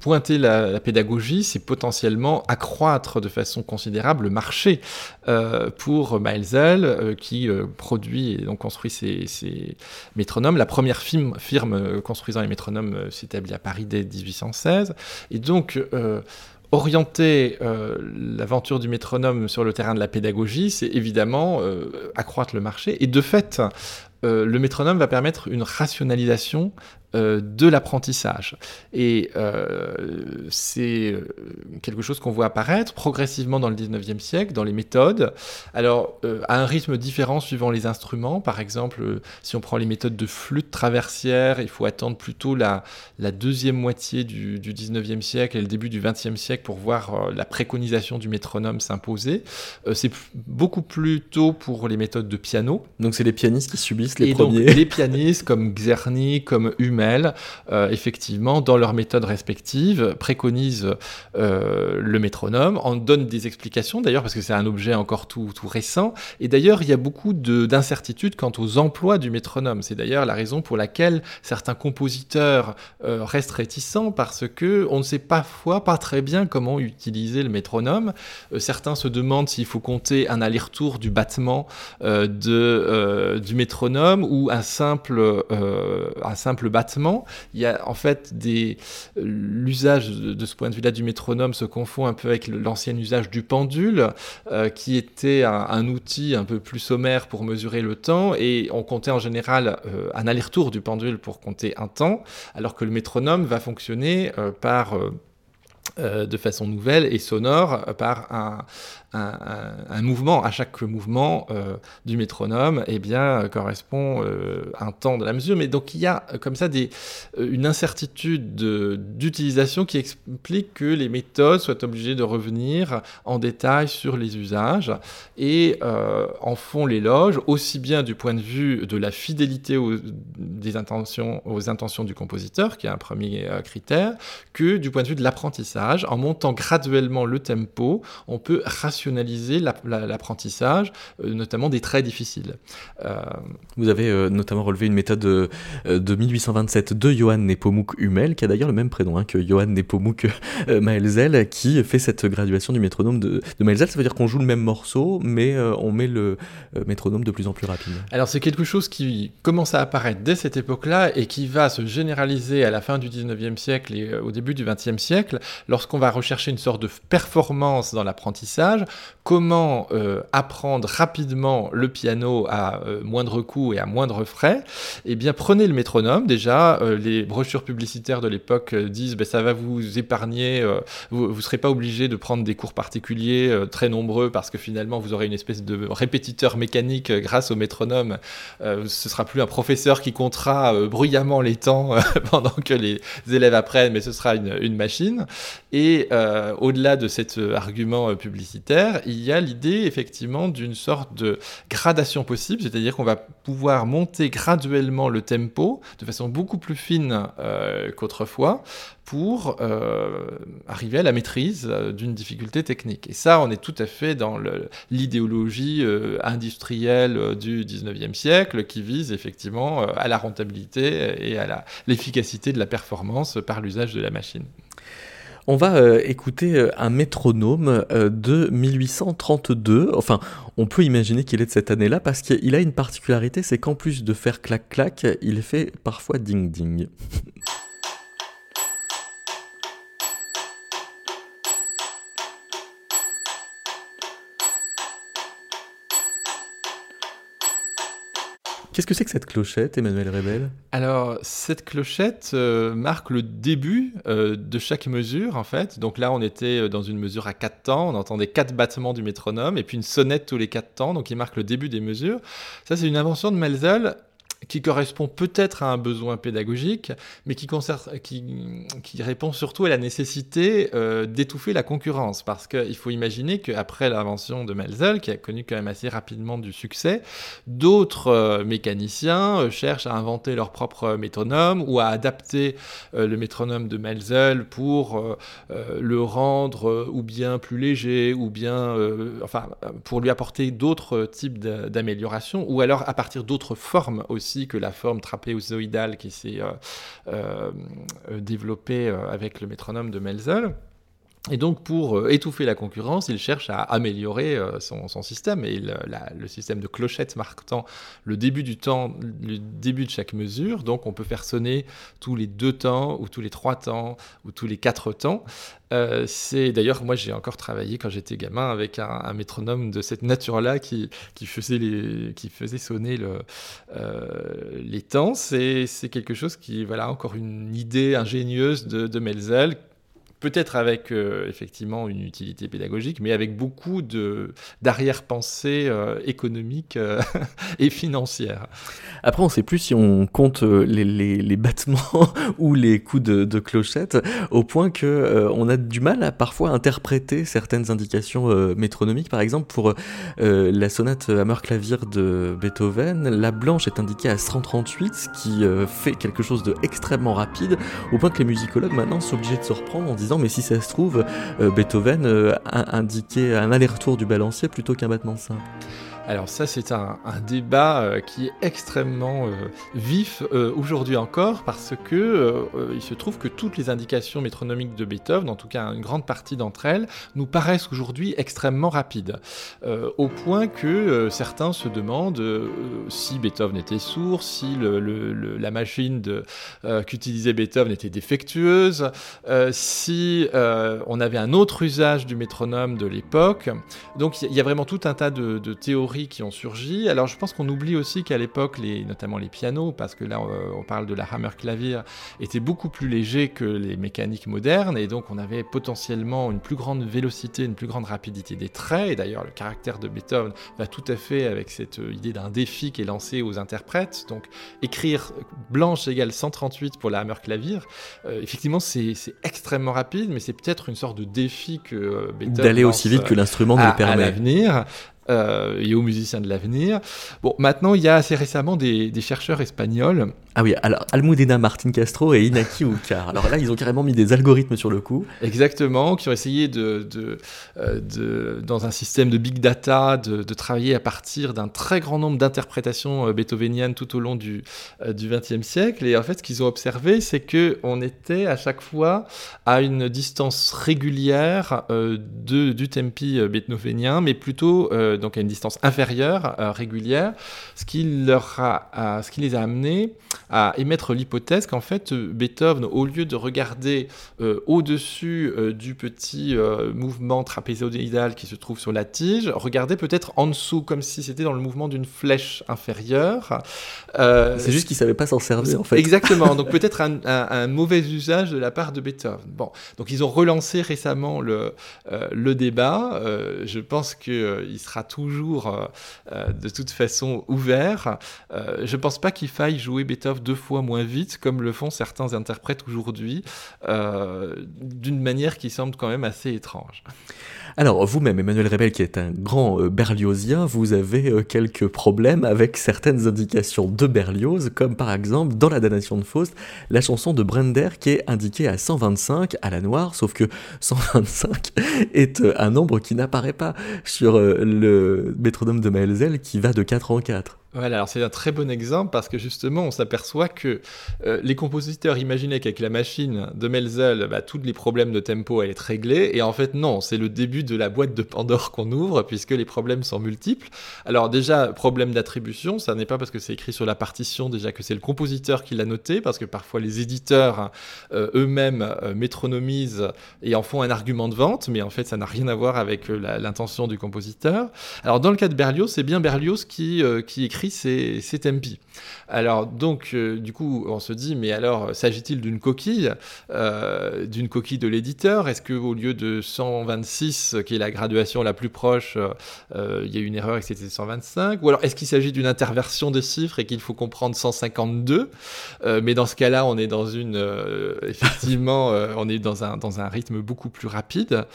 Speaker 3: pointer la, pédagogie, c'est potentiellement accroître de façon considérable le marché euh, pour Maelzel qui produit et donc construit ses, métronomes. La première firme, firme construisant les métronomes s'établit à Paris dès 1816. Et donc, orienter euh, l'aventure du métronome sur le terrain de la pédagogie, c'est évidemment euh, accroître le marché. Et de fait, euh, le métronome va permettre une rationalisation de l'apprentissage. Et euh, c'est euh, quelque chose qu'on voit apparaître progressivement dans le 19e siècle, dans les méthodes. Alors, à un rythme différent suivant les instruments. Par exemple, si on prend les méthodes de flûte traversière, il faut attendre plutôt la, la deuxième moitié du, du 19e siècle et le début du 20e siècle pour voir la préconisation du métronome s'imposer. c'est beaucoup plus tôt pour les méthodes de piano.
Speaker 2: Donc, c'est les pianistes qui subissent les
Speaker 3: et
Speaker 2: premiers.
Speaker 3: Donc, les pianistes comme Czerny, comme Euh, effectivement, dans leurs méthodes respectives, préconisent euh, le métronome, en donnent des explications d'ailleurs, parce que c'est un objet encore tout, tout récent. Et d'ailleurs, il y a beaucoup d'incertitudes quant aux emplois du métronome. C'est d'ailleurs la raison pour laquelle certains compositeurs euh, restent réticents, parce que on ne sait parfois pas très bien comment utiliser le métronome. certains se demandent s'il faut compter un aller-retour du battement de, du métronome ou un simple, un simple battement il y a en fait des l'usage de, ce point de vue-là du métronome se confond un peu avec l'ancien usage du pendule, euh, qui était un, outil un peu plus sommaire pour mesurer le temps, et on comptait en général euh, un aller-retour du pendule pour compter un temps, alors que le métronome va fonctionner euh, par de façon nouvelle et sonore par un, un, mouvement, à chaque mouvement euh, du métronome, eh bien, correspond euh, un temps de la mesure. Mais donc il y a euh, comme ça des, une incertitude d'utilisation qui explique que les méthodes soient obligées de revenir en détail sur les usages et en font l'éloge, aussi bien du point de vue de la fidélité aux, intentions, du compositeur, qui est un premier critère, que du point de vue de l'apprentissage. En montant graduellement le tempo, on peut rationaliser l'apprentissage, euh, notamment des traits difficiles.
Speaker 2: Euh, Vous avez euh, notamment relevé une méthode de, 1827 de Johann Nepomuk Hummel, qui a d'ailleurs le même prénom hein, que Johann Nepomuk Maelzel, qui fait cette graduation du métronome de, de Maelzel. Ça veut dire qu'on joue le même morceau, mais on met le métronome de plus en plus rapide.
Speaker 3: Alors c'est quelque chose qui commence à apparaître dès cette époque-là et qui va se généraliser à la fin du 19e siècle et au début du 20e siècle, lorsqu'on va rechercher une sorte de performance dans l'apprentissage comment euh, apprendre rapidement le piano à euh, moindre coût et à moindre frais, eh bien prenez le métronome. Déjà, euh, les brochures publicitaires de l'époque disent ben, ça va vous épargner, vous ne serez pas obligé de prendre des cours particuliers très nombreux parce que finalement vous aurez une espèce de répétiteur mécanique grâce au métronome. ce sera plus un professeur qui comptera bruyamment les temps [laughs] pendant que les élèves apprennent, mais ce sera une machine. Et au-delà de cet argument publicitaire, il y a l'idée effectivement d'une sorte de gradation possible, c'est-à-dire qu'on va pouvoir monter graduellement le tempo de façon beaucoup plus fine euh, qu'autrefois pour euh, arriver à la maîtrise euh, d'une difficulté technique. Et ça, on est tout à fait dans l'idéologie industrielle du 19e siècle qui vise effectivement à la rentabilité et à l'efficacité de la performance par l'usage de la machine.
Speaker 2: On va euh, écouter euh, un métronome euh, de 1832. Enfin, on peut imaginer qu'il est de cette année-là parce qu'il a une particularité, c'est qu'en plus de faire clac-clac, il fait parfois ding-ding. [laughs] Qu'est-ce que c'est que cette clochette, Emmanuel Rebel
Speaker 3: Alors, cette clochette euh, marque le début euh, de chaque mesure, en fait. Donc là, on était euh, dans une mesure à quatre temps, on entendait quatre battements du métronome, et puis une sonnette tous les quatre temps, donc il marque le début des mesures. Ça, c'est une invention de Melzel qui correspond peut-être à un besoin pédagogique, mais qui, qui, qui répond surtout à la nécessité euh, d'étouffer la concurrence. Parce qu'il faut imaginer qu'après l'invention de Melzel, qui a connu quand même assez rapidement du succès, d'autres euh, mécaniciens euh, cherchent à inventer leur propre métronome ou à adapter le métronome de Melzel pour le rendre ou bien plus léger, ou bien, enfin, pour lui apporter d'autres types d'améliorations, ou alors à partir d'autres formes aussi que la forme trapézoïdale qui s'est euh, euh, développée euh, avec le métronome de Melzel. Et donc, pour étouffer la concurrence, il cherche à améliorer son, système. Et le système de clochette marquant le début du temps, le début de chaque mesure. Donc, on peut faire sonner tous les deux temps, ou tous les trois temps, ou tous les quatre temps. Euh, c'est d'ailleurs, moi j'ai encore travaillé quand j'étais gamin avec un, métronome de cette nature-là qui, faisait qui faisait sonner le, euh, les temps. C'est quelque chose qui, voilà, encore une idée ingénieuse de, de peut-être avec euh, effectivement une utilité pédagogique, mais avec beaucoup d'arrière-pensée euh, économique euh, [laughs] et financière.
Speaker 2: Après, on ne sait plus si on compte les, les, battements [laughs] ou les coups de, clochette, au point que on a du mal à parfois interpréter certaines indications métronomiques. Par exemple, pour la sonate Hammer-Clavier de Beethoven, la blanche est indiquée à 138, ce qui fait quelque chose d'extrêmement rapide, au point que les musicologues maintenant sont obligés de se reprendre en disant mais si ça se trouve, euh, Beethoven euh, a indiqué un aller-retour du balancier plutôt qu'un battement simple.
Speaker 3: Alors ça, c'est un, débat euh, qui est extrêmement euh, vif euh, aujourd'hui encore parce que il se trouve que toutes les indications métronomiques de Beethoven, en tout cas une grande partie d'entre elles, nous paraissent aujourd'hui extrêmement rapides, au point que certains se demandent si Beethoven était sourd, si la machine qu'utilisait Beethoven était défectueuse, si on avait un autre usage du métronome de l'époque. Donc il y, a vraiment tout un tas de théories qui ont surgi. Alors je pense qu'on oublie aussi qu'à l'époque, les, notamment les pianos, parce que là on, parle de la hammer clavier, étaient beaucoup plus légers que les mécaniques modernes, et donc on avait potentiellement une plus grande vélocité, une plus grande rapidité des traits, et d'ailleurs le caractère de Beethoven va tout à fait avec cette euh, idée d'un défi qui est lancé aux interprètes. Donc écrire blanche égale 138 pour la hammer clavier, euh, effectivement c'est extrêmement rapide, mais c'est peut-être une sorte de défi que euh, Beethoven
Speaker 2: d'aller aussi vite que l'instrument ne le permet. À
Speaker 3: l'avenir. Euh, et aux musiciens de l'avenir. Bon, maintenant, il y a assez récemment des, des chercheurs espagnols
Speaker 2: ah oui, alors Almudena Martin Castro et Inaki Ukar. Alors là, ils ont carrément mis des algorithmes sur le coup.
Speaker 3: Exactement, qui ont essayé de, de, euh, de dans un système de big data, de, de travailler à partir d'un très grand nombre d'interprétations euh, beethoveniennes tout au long du euh, du XXe siècle. Et en fait, ce qu'ils ont observé, c'est que on était à chaque fois à une distance régulière de, du tempi beethovenien, mais plutôt donc à une distance inférieure régulière, ce qui leur a, ce qui les a amenés à émettre l'hypothèse qu'en fait Beethoven, au lieu de regarder euh, au-dessus euh, du petit euh, mouvement trapézoïdal qui se trouve sur la tige, regardait peut-être en dessous, comme si c'était dans le mouvement d'une flèche inférieure.
Speaker 2: C'est juste qu'il savait pas s'en servir en fait.
Speaker 3: Exactement, donc [laughs] peut-être un, mauvais usage de la part de Beethoven. Bon, donc ils ont relancé récemment le, le débat. je pense qu'il sera toujours de toute façon ouvert. je pense pas qu'il faille jouer Beethoven deux fois moins vite, comme le font certains interprètes aujourd'hui, euh, d'une manière qui semble quand même assez étrange.
Speaker 2: Alors, vous-même, Emmanuel Rebel, qui est un grand euh, berliozien, vous avez euh, quelques problèmes avec certaines indications de Berlioz, comme par exemple dans la damnation de Faust, la chanson de Brender qui est indiquée à 125 à la noire, sauf que [laughs] 125 est un nombre qui n'apparaît pas sur le métronome de Maelzel qui va de 4 en 4.
Speaker 3: Voilà, alors c'est un très bon exemple parce que justement on s'aperçoit que euh, les compositeurs imaginaient qu'avec la machine de Melzel, bah, tous les problèmes de tempo allaient être réglés et en fait non, c'est le début de la boîte de Pandore qu'on ouvre puisque les problèmes sont multiples. Alors déjà, problème d'attribution, ça n'est pas parce que c'est écrit sur la partition déjà que c'est le compositeur qui l'a noté parce que parfois les éditeurs euh, eux-mêmes euh, métronomisent et en font un argument de vente, mais en fait ça n'a rien à voir avec l'intention du compositeur. Alors dans le cas de Berlioz, c'est bien Berlioz qui, qui écrit écrit ces, ces tempi. Alors donc, du coup, on se dit, mais alors, s'agit-il d'une coquille, d'une coquille de l'éditeur? Est-ce qu'au lieu de 126, qui est la graduation la plus proche, il y a une erreur et que c'était 125 Ou alors, est-ce qu'il s'agit d'une interversion des chiffres et qu'il faut comprendre 152 Mais dans ce cas-là, on est dans une, effectivement, on est dans un, dans un rythme beaucoup plus rapide.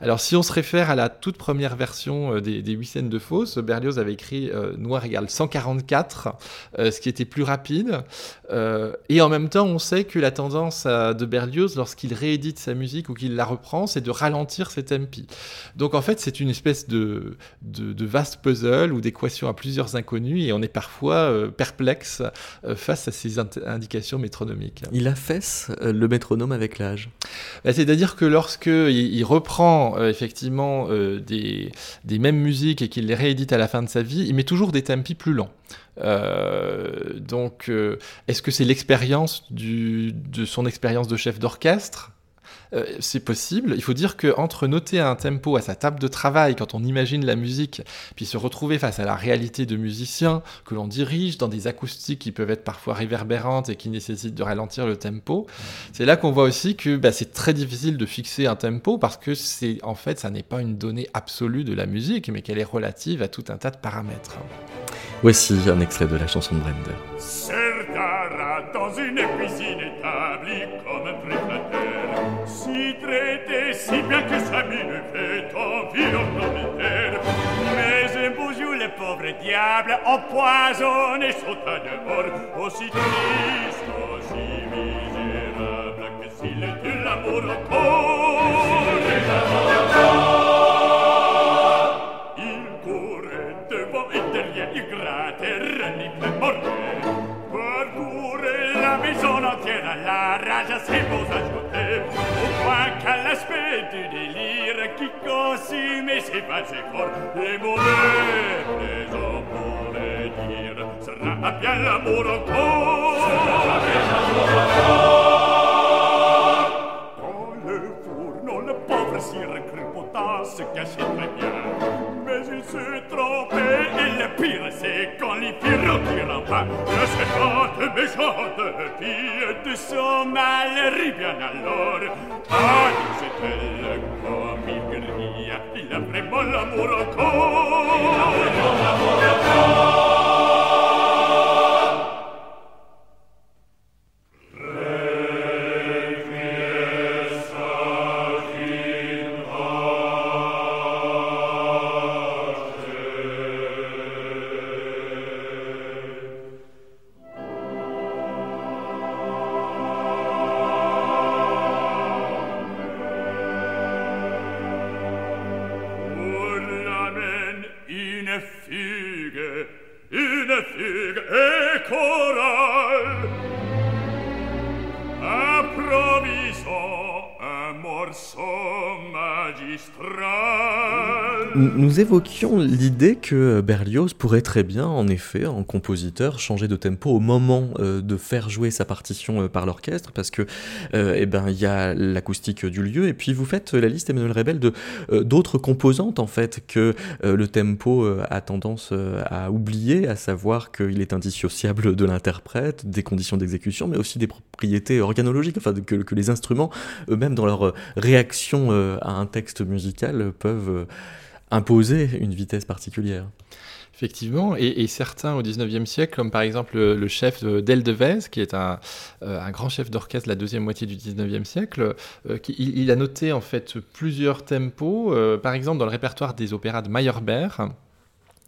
Speaker 3: Alors, si on se réfère à la toute première version des, des huit scènes de Fausse, Berlioz avait écrit noir égale 144, ce qui était plus rapide. et en même temps, on sait que la tendance de Berlioz, lorsqu'il réédite sa musique ou qu'il la reprend, c'est de ralentir ses tempi. Donc en fait, c'est une espèce de, de, vaste puzzle ou d'équation à plusieurs inconnus et on est parfois euh, perplexe euh, face à ces indications métronomiques.
Speaker 2: Il affaisse euh, le métronome avec l'âge.
Speaker 3: Bah, c'est-à-dire que lorsque il, reprend effectivement des, des mêmes musiques et qu'il les réédite à la fin de sa vie, il met toujours des tempi plus lents. Euh, donc, euh, est-ce que c'est l'expérience de son expérience de chef d'orchestre euh, c'est possible. Il faut dire que entre noter un tempo à sa table de travail quand on imagine la musique, puis se retrouver face à la réalité de musiciens que l'on dirige dans des acoustiques qui peuvent être parfois réverbérantes et qui nécessitent de ralentir le tempo, c'est là qu'on voit aussi que bah, c'est très difficile de fixer un tempo parce que c'est en fait ça n'est pas une donnée absolue de la musique, mais qu'elle est relative à tout un tas de paramètres.
Speaker 2: Voici un extrait de la chanson de Brenda.
Speaker 5: Certara dans une diable empoisonne et sauta dehors, aussi triste, aussi misérable que s'il eût l'amour encore. S'il l'amour encore. Il courait devant et derrière, il grattait, ranimait, mordait, parcourait la maison entière à la rage à ses beaux agents au point qu'à l'aspect du délire qui consumait ses vains efforts, les mauvais dopo pourraient dire Sera bien l'amour encore Sera bien l'amour encore. Dans le fourneau, le pauvre sire crépota se cachait très bien mais il se trompé Et le pire c'est quand les filles retirent pas Le séchante méchante fille de son malerie Bien alors, ah c'est-elle comme il grille Il a vraiment l'amour encore Il a vraiment l'amour encore
Speaker 2: évoquions l'idée que Berlioz pourrait très bien, en effet, en compositeur, changer de tempo au moment euh, de faire jouer sa partition euh, par l'orchestre, parce que, euh, eh ben, il y a l'acoustique du lieu, et puis vous faites la liste, Emmanuel Rebel, de d'autres composantes en fait que le tempo a tendance à oublier, à savoir qu'il est indissociable de l'interprète, des conditions d'exécution, mais aussi des propriétés organologiques, enfin que, que les instruments eux-mêmes dans leur réaction à un texte musical peuvent imposer une vitesse particulière.
Speaker 3: Effectivement, et, certains au XIXe siècle, comme par exemple le, chef Deldevez, qui est un, euh, un grand chef d'orchestre de la deuxième moitié du XIXe siècle, euh, qui, il, a noté en fait plusieurs tempos, euh, par exemple dans le répertoire des opéras de Meyerbeer,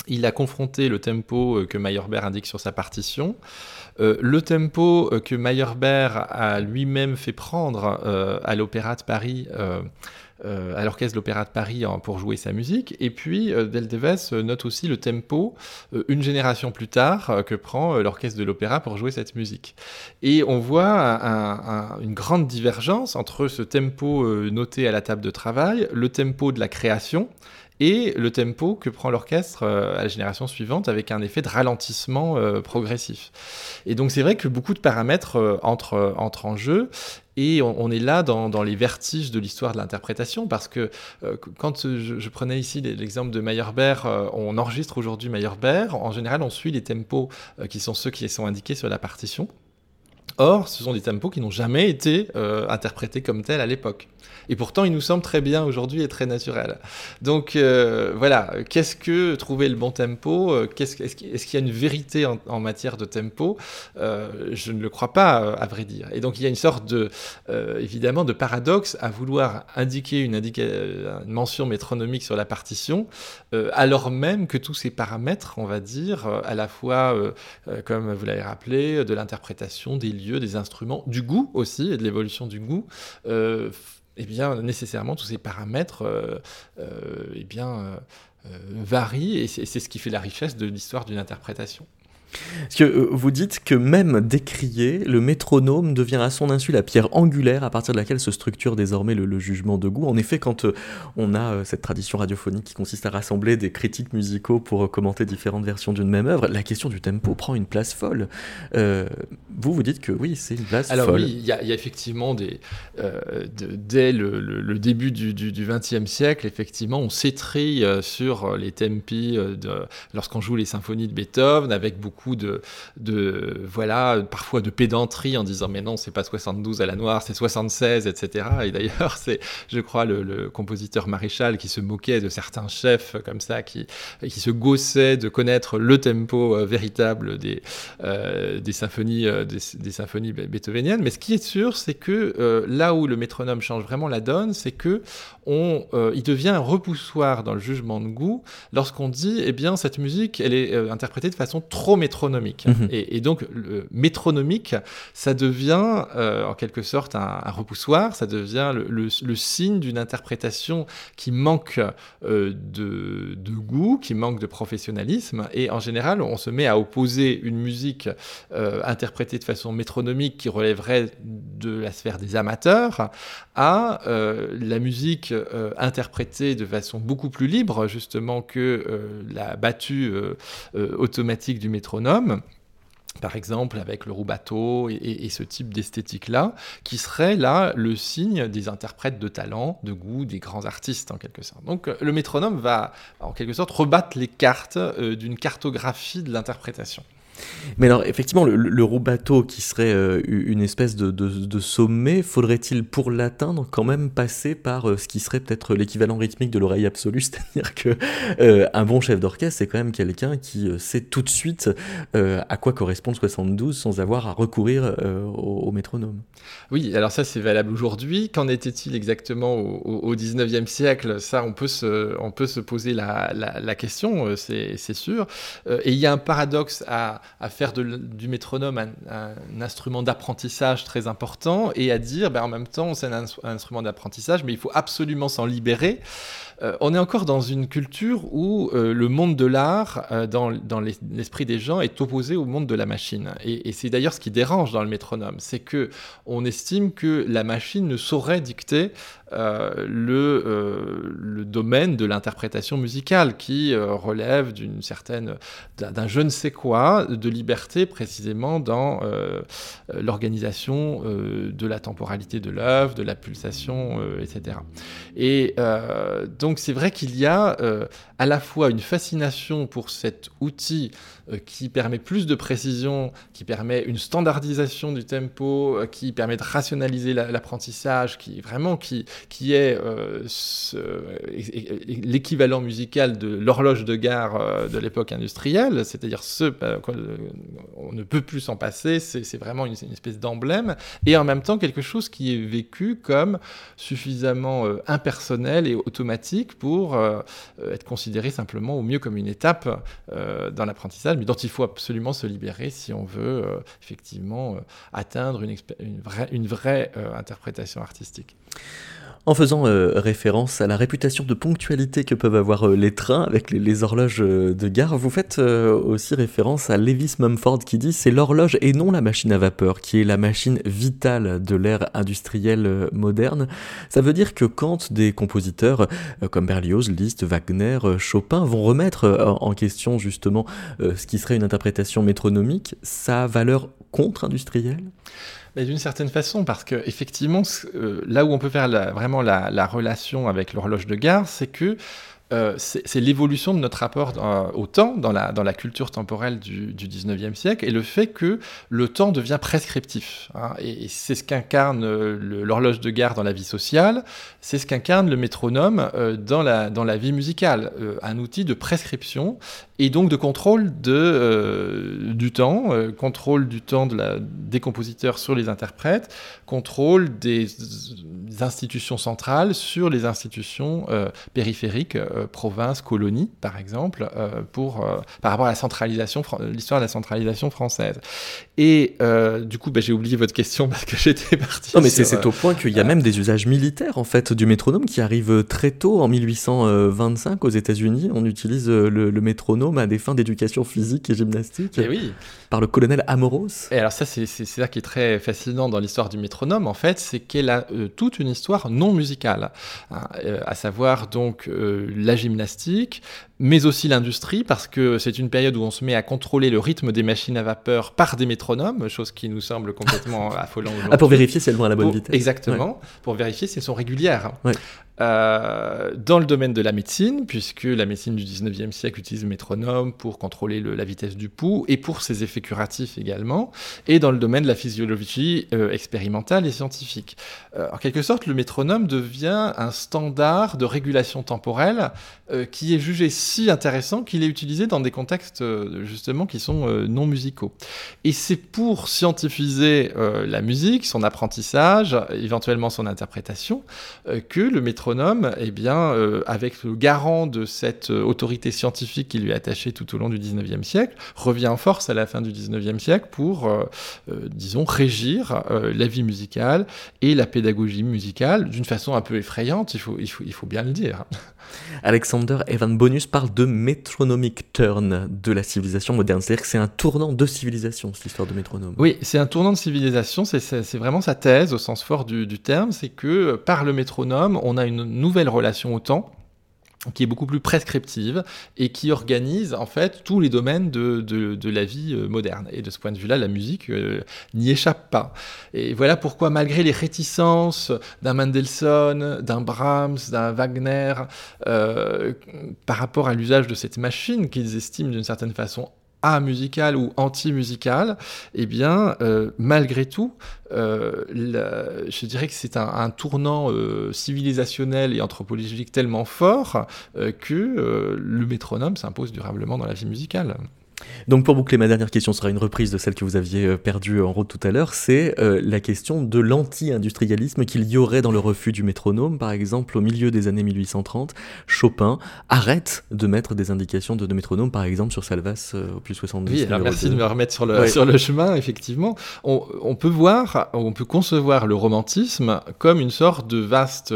Speaker 3: il a confronté le tempo que Meyerbeer indique sur sa partition, le tempo que Meyerbeer a lui-même fait prendre à l'Opéra de Paris à l'Orchestre de l'Opéra de Paris pour jouer sa musique. Et puis, euh, Deldeves note aussi le tempo euh, une génération plus tard que prend l'Orchestre de l'Opéra pour jouer cette musique. Et on voit une grande divergence entre ce tempo noté à la table de travail, le tempo de la création, et le tempo que prend l'orchestre à la génération suivante avec un effet de ralentissement progressif. Et donc c'est vrai que beaucoup de paramètres entrent, entrent en jeu et on, est là dans, les vertiges de l'histoire de l'interprétation, parce que euh, quand je, prenais ici l'exemple de Meyerbeer, euh, on enregistre aujourd'hui Meyerbeer, en général on suit les tempos euh, qui sont ceux qui sont indiqués sur la partition. Or, ce sont des tempos qui n'ont jamais été interprétés comme tels à l'époque. Et pourtant, il nous semble très bien aujourd'hui et très naturel. Donc euh, voilà, qu'est-ce que trouver le bon tempo euh, Est-ce qu'il y a une vérité en, matière de tempo euh, Je ne le crois pas, à vrai dire. Et donc il y a une sorte de, évidemment, de paradoxe à vouloir indiquer une, une mention métronomique sur la partition, alors même que tous ces paramètres, on va dire, à la fois, comme vous l'avez rappelé, de l'interprétation, des lieux, des instruments, du goût aussi, et de l'évolution du goût, eh bien, nécessairement, tous ces paramètres euh, euh, eh euh, varient, et c'est ce qui fait la richesse de l'histoire d'une interprétation.
Speaker 2: Parce que euh, vous dites que même décrié, le métronome devient à son insu la pierre angulaire à partir de laquelle se structure désormais le, jugement de goût. En effet, quand euh, on a euh, cette tradition radiophonique qui consiste à rassembler des critiques musicaux pour commenter différentes versions d'une même œuvre, la question du tempo prend une place folle. vous, vous dites que oui, c'est une place
Speaker 3: Alors,
Speaker 2: folle.
Speaker 3: Alors oui, il y, a effectivement des... dès le, début du XXe siècle, effectivement, on s'étrie sur les tempi lorsqu'on joue les symphonies de Beethoven avec beaucoup de, de, voilà, parfois de pédanterie en disant mais non, c'est pas 72 à la noire, c'est 76, etc. Et d'ailleurs, [laughs] c'est, je crois, le, compositeur Maréchal qui se moquait de certains chefs comme ça, qui, qui se gaussait de connaître le tempo euh, véritable des, euh, des symphonies, euh, des, symphonies beethoveniennes. Mais ce qui est sûr, c'est que là où le métronome change vraiment la donne, c'est que on, il devient repoussoir dans le jugement de goût lorsqu'on dit, eh bien, cette musique, elle est interprétée de façon trop métronomique. Mhm. Et, donc, le métronomique, ça devient euh, en quelque sorte un, repoussoir, ça devient le, signe d'une interprétation qui manque euh, de, goût, qui manque de professionnalisme. Et en général, on se met à opposer une musique euh, interprétée de façon métronomique qui relèverait de la sphère des amateurs à la musique interprétée de façon beaucoup plus libre, justement, que la battue automatique du par exemple avec le roubateau et, ce type d'esthétique-là, qui serait là le signe des interprètes de talent, de goût, des grands artistes en quelque sorte. Donc le métronome va en quelque sorte rebattre les cartes euh, d'une cartographie de l'interprétation.
Speaker 2: Mais alors, effectivement, le, le bateau qui serait euh, une espèce de, de, sommet, faudrait-il pour l'atteindre quand même passer par euh, ce qui serait peut-être l'équivalent rythmique de l'oreille absolue, [laughs] c'est-à-dire que euh, un bon chef d'orchestre, c'est quand même quelqu'un qui sait tout de suite à quoi correspond le 72 sans avoir à recourir au, métronome.
Speaker 3: Oui, alors ça c'est valable aujourd'hui. Qu'en était-il exactement au, 19e siècle? Ça, on peut se, on peut se poser la, la question, c'est sûr. et il y a un paradoxe à à faire du métronome un, instrument d'apprentissage très important et à dire, ben, en même temps, c'est un, instrument d'apprentissage, mais il faut absolument s'en libérer. Euh, on est encore dans une culture où euh, le monde de l'art, euh, dans, l'esprit des gens, est opposé au monde de la machine. Et, c'est d'ailleurs ce qui dérange dans le métronome, c'est que on estime que la machine ne saurait dicter le, le, domaine de l'interprétation musicale qui relève d'une certaine, d'un je ne sais quoi, de liberté précisément dans l'organisation de la temporalité de l'œuvre, de la pulsation, etc. Et donc donc c'est vrai qu'il y a euh, à la fois une fascination pour cet outil euh, qui permet plus de précision, qui permet une standardisation du tempo, euh, qui permet de rationaliser l'apprentissage, qui vraiment qui, qui est l'équivalent musical de l'horloge de gare de l'époque industrielle, c'est-à-dire ce on ne peut plus s'en passer, c'est vraiment une, espèce d'emblème, et en même temps quelque chose qui est vécu comme suffisamment impersonnel et automatique pour euh, être considéré simplement au mieux comme une étape euh, dans l'apprentissage, mais dont il faut absolument se libérer si on veut euh, effectivement atteindre une, vraie, une vraie interprétation artistique.
Speaker 2: En faisant euh, référence à la réputation de ponctualité que peuvent avoir euh, les trains avec les, horloges euh, de gare, vous faites aussi référence à Lewis Mumford qui dit c'est l'horloge et non la machine à vapeur qui est la machine vitale de l'ère industrielle moderne. Ça veut dire que quand des compositeurs comme Berlioz, Liszt, Wagner, Chopin vont remettre en question justement ce qui serait une interprétation métronomique, sa valeur contre-industrielle?
Speaker 3: D'une certaine façon, parce que effectivement, euh, là où on peut faire vraiment la, relation avec l'horloge de gare, c'est que euh, c'est l'évolution de notre rapport euh, au temps dans la, culture temporelle du, du 19e siècle et le fait que le temps devient prescriptif. Hein, et, c'est ce qu'incarne l'horloge de gare dans la vie sociale, c'est ce qu'incarne le métronome dans, la, vie musicale, un outil de prescription et donc de contrôle euh, du temps, euh, contrôle du temps de la, des compositeurs sur les interprètes, contrôle des, institutions centrales sur les institutions euh, périphériques, provinces, colonies, par exemple, pour, par rapport à la centralisation, l'histoire de la centralisation française. Et du coup, bah, j'ai oublié votre question [laughs] parce que j'étais parti.
Speaker 2: Non, mais c'est au point qu'il y a même des usages militaires en fait du métronome qui arrivent très tôt en 1825 aux États-Unis. On utilise le, le métronome à des fins d'éducation physique et gymnastique.
Speaker 3: Et eh oui.
Speaker 2: Par le colonel Amoros.
Speaker 3: Et alors ça, c'est ça qui est très fascinant dans l'histoire du métronome, en fait, c'est qu'elle a euh, toute une histoire non musicale, hein, euh, à savoir donc euh, la gymnastique, mais aussi l'industrie, parce que c'est une période où on se met à contrôler le rythme des machines à vapeur par des métronomes, chose qui nous semble complètement [laughs] affolant aujourd'hui.
Speaker 2: Ah, pour vérifier si elles vont à la bonne vitesse.
Speaker 3: Exactement, pour vérifier si elles sont régulières. Euh, dans le domaine de la médecine, puisque la médecine du 19e siècle utilise le métronome pour contrôler la vitesse du pouls et pour ses effets curatifs également, et dans le domaine de la physiologie euh, expérimentale et scientifique. Euh, en quelque sorte, le métronome devient un standard de régulation temporelle qui est jugé si intéressant qu'il est utilisé dans des contextes justement qui sont non musicaux. Et c'est pour scientifiser la musique, son apprentissage, éventuellement son interprétation, que le métronome eh bien, euh, avec le garant de cette euh, autorité scientifique qui lui est attachée tout au long du 19e siècle, revient en force à la fin du 19e siècle pour, euh, disons, régir la vie musicale et la pédagogie musicale d'une façon un peu effrayante, il faut, il faut, il faut bien le dire.
Speaker 2: Alexander Evan Bonus parle de metronomic turn de la civilisation moderne, c'est-à-dire que c'est un tournant de civilisation, cette histoire de métronome.
Speaker 3: Oui, c'est un tournant de civilisation, c'est vraiment sa thèse au sens fort du, du terme, c'est que par le métronome, on a une nouvelle relation au temps qui est beaucoup plus prescriptive et qui organise en fait tous les domaines de, de, la vie euh, moderne. Et de ce point de vue-là, la musique euh, n'y échappe pas. Et voilà pourquoi, malgré les réticences d'un Mendelssohn, d'un Brahms, d'un Wagner, euh, par rapport à l'usage de cette machine qu'ils estiment d'une certaine façon musical ou anti-musical, eh bien, euh, malgré tout, euh, je dirais que c'est un, tournant euh, civilisationnel et anthropologique tellement fort que le métronome s'impose durablement dans la vie musicale.
Speaker 2: Donc pour boucler, ma dernière question sera une reprise de celle que vous aviez euh, perdue en route tout à l'heure, c'est euh, la question de l'anti-industrialisme qu'il y aurait dans le refus du métronome. Par exemple, au milieu des années 1830, Chopin arrête de mettre des indications de, métronome, par exemple sur Salvas euh, au plus 70.
Speaker 3: Oui, alors merci de me remettre sur le, sur le chemin, effectivement. On, peut voir, on peut concevoir le romantisme comme une sorte de vaste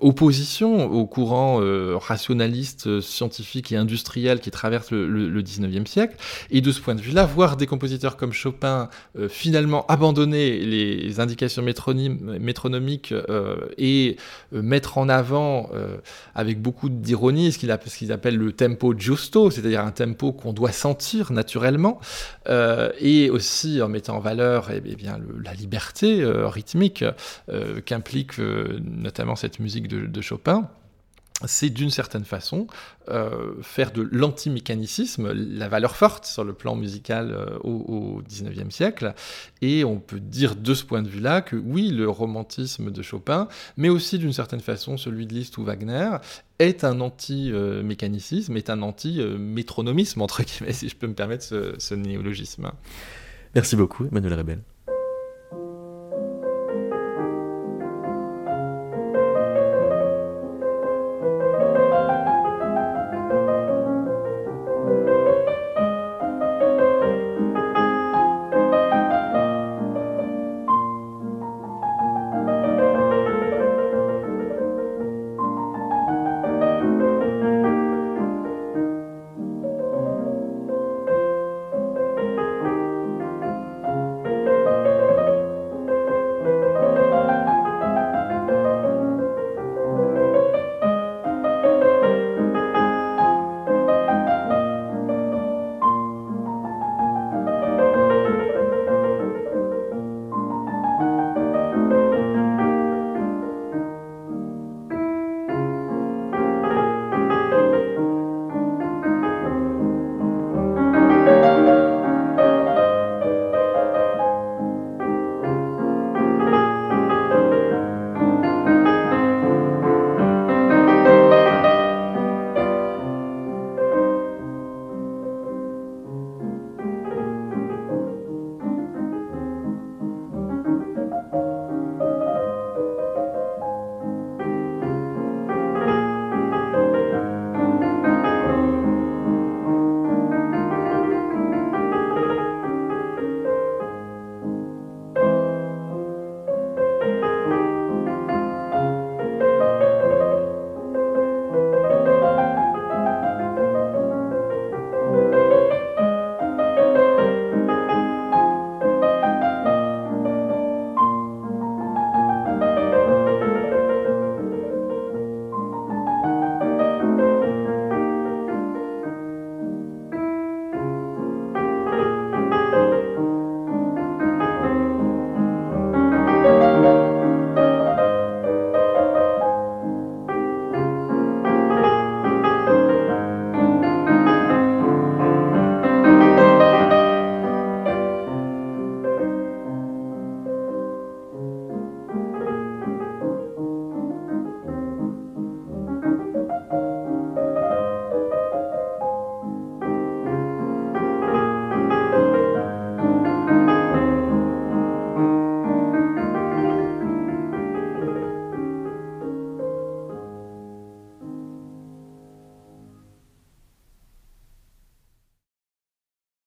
Speaker 3: opposition au courant rationaliste, scientifique et industriel qui traverse le le, 19e siècle. Et de ce point de vue-là, voir des compositeurs comme Chopin euh, finalement abandonner les indications métronomiques euh, et euh, mettre en avant, avec beaucoup d'ironie, ce qu'ils appellent le tempo giusto, c'est-à-dire un tempo qu'on doit sentir naturellement, et aussi en mettant en valeur eh, eh bien, la liberté rythmique qu'implique notamment cette musique de Chopin c'est d'une certaine façon euh, faire de l'antimécanicisme la valeur forte sur le plan musical euh, au, XIXe siècle. Et on peut dire de ce point de vue-là que oui, le romantisme de Chopin, mais aussi d'une certaine façon celui de Liszt ou Wagner, est un anti-mécanicisme, est un anti-métronomisme, entre guillemets, si je peux me permettre ce, ce néologisme.
Speaker 2: Merci beaucoup, Emmanuel Rebel.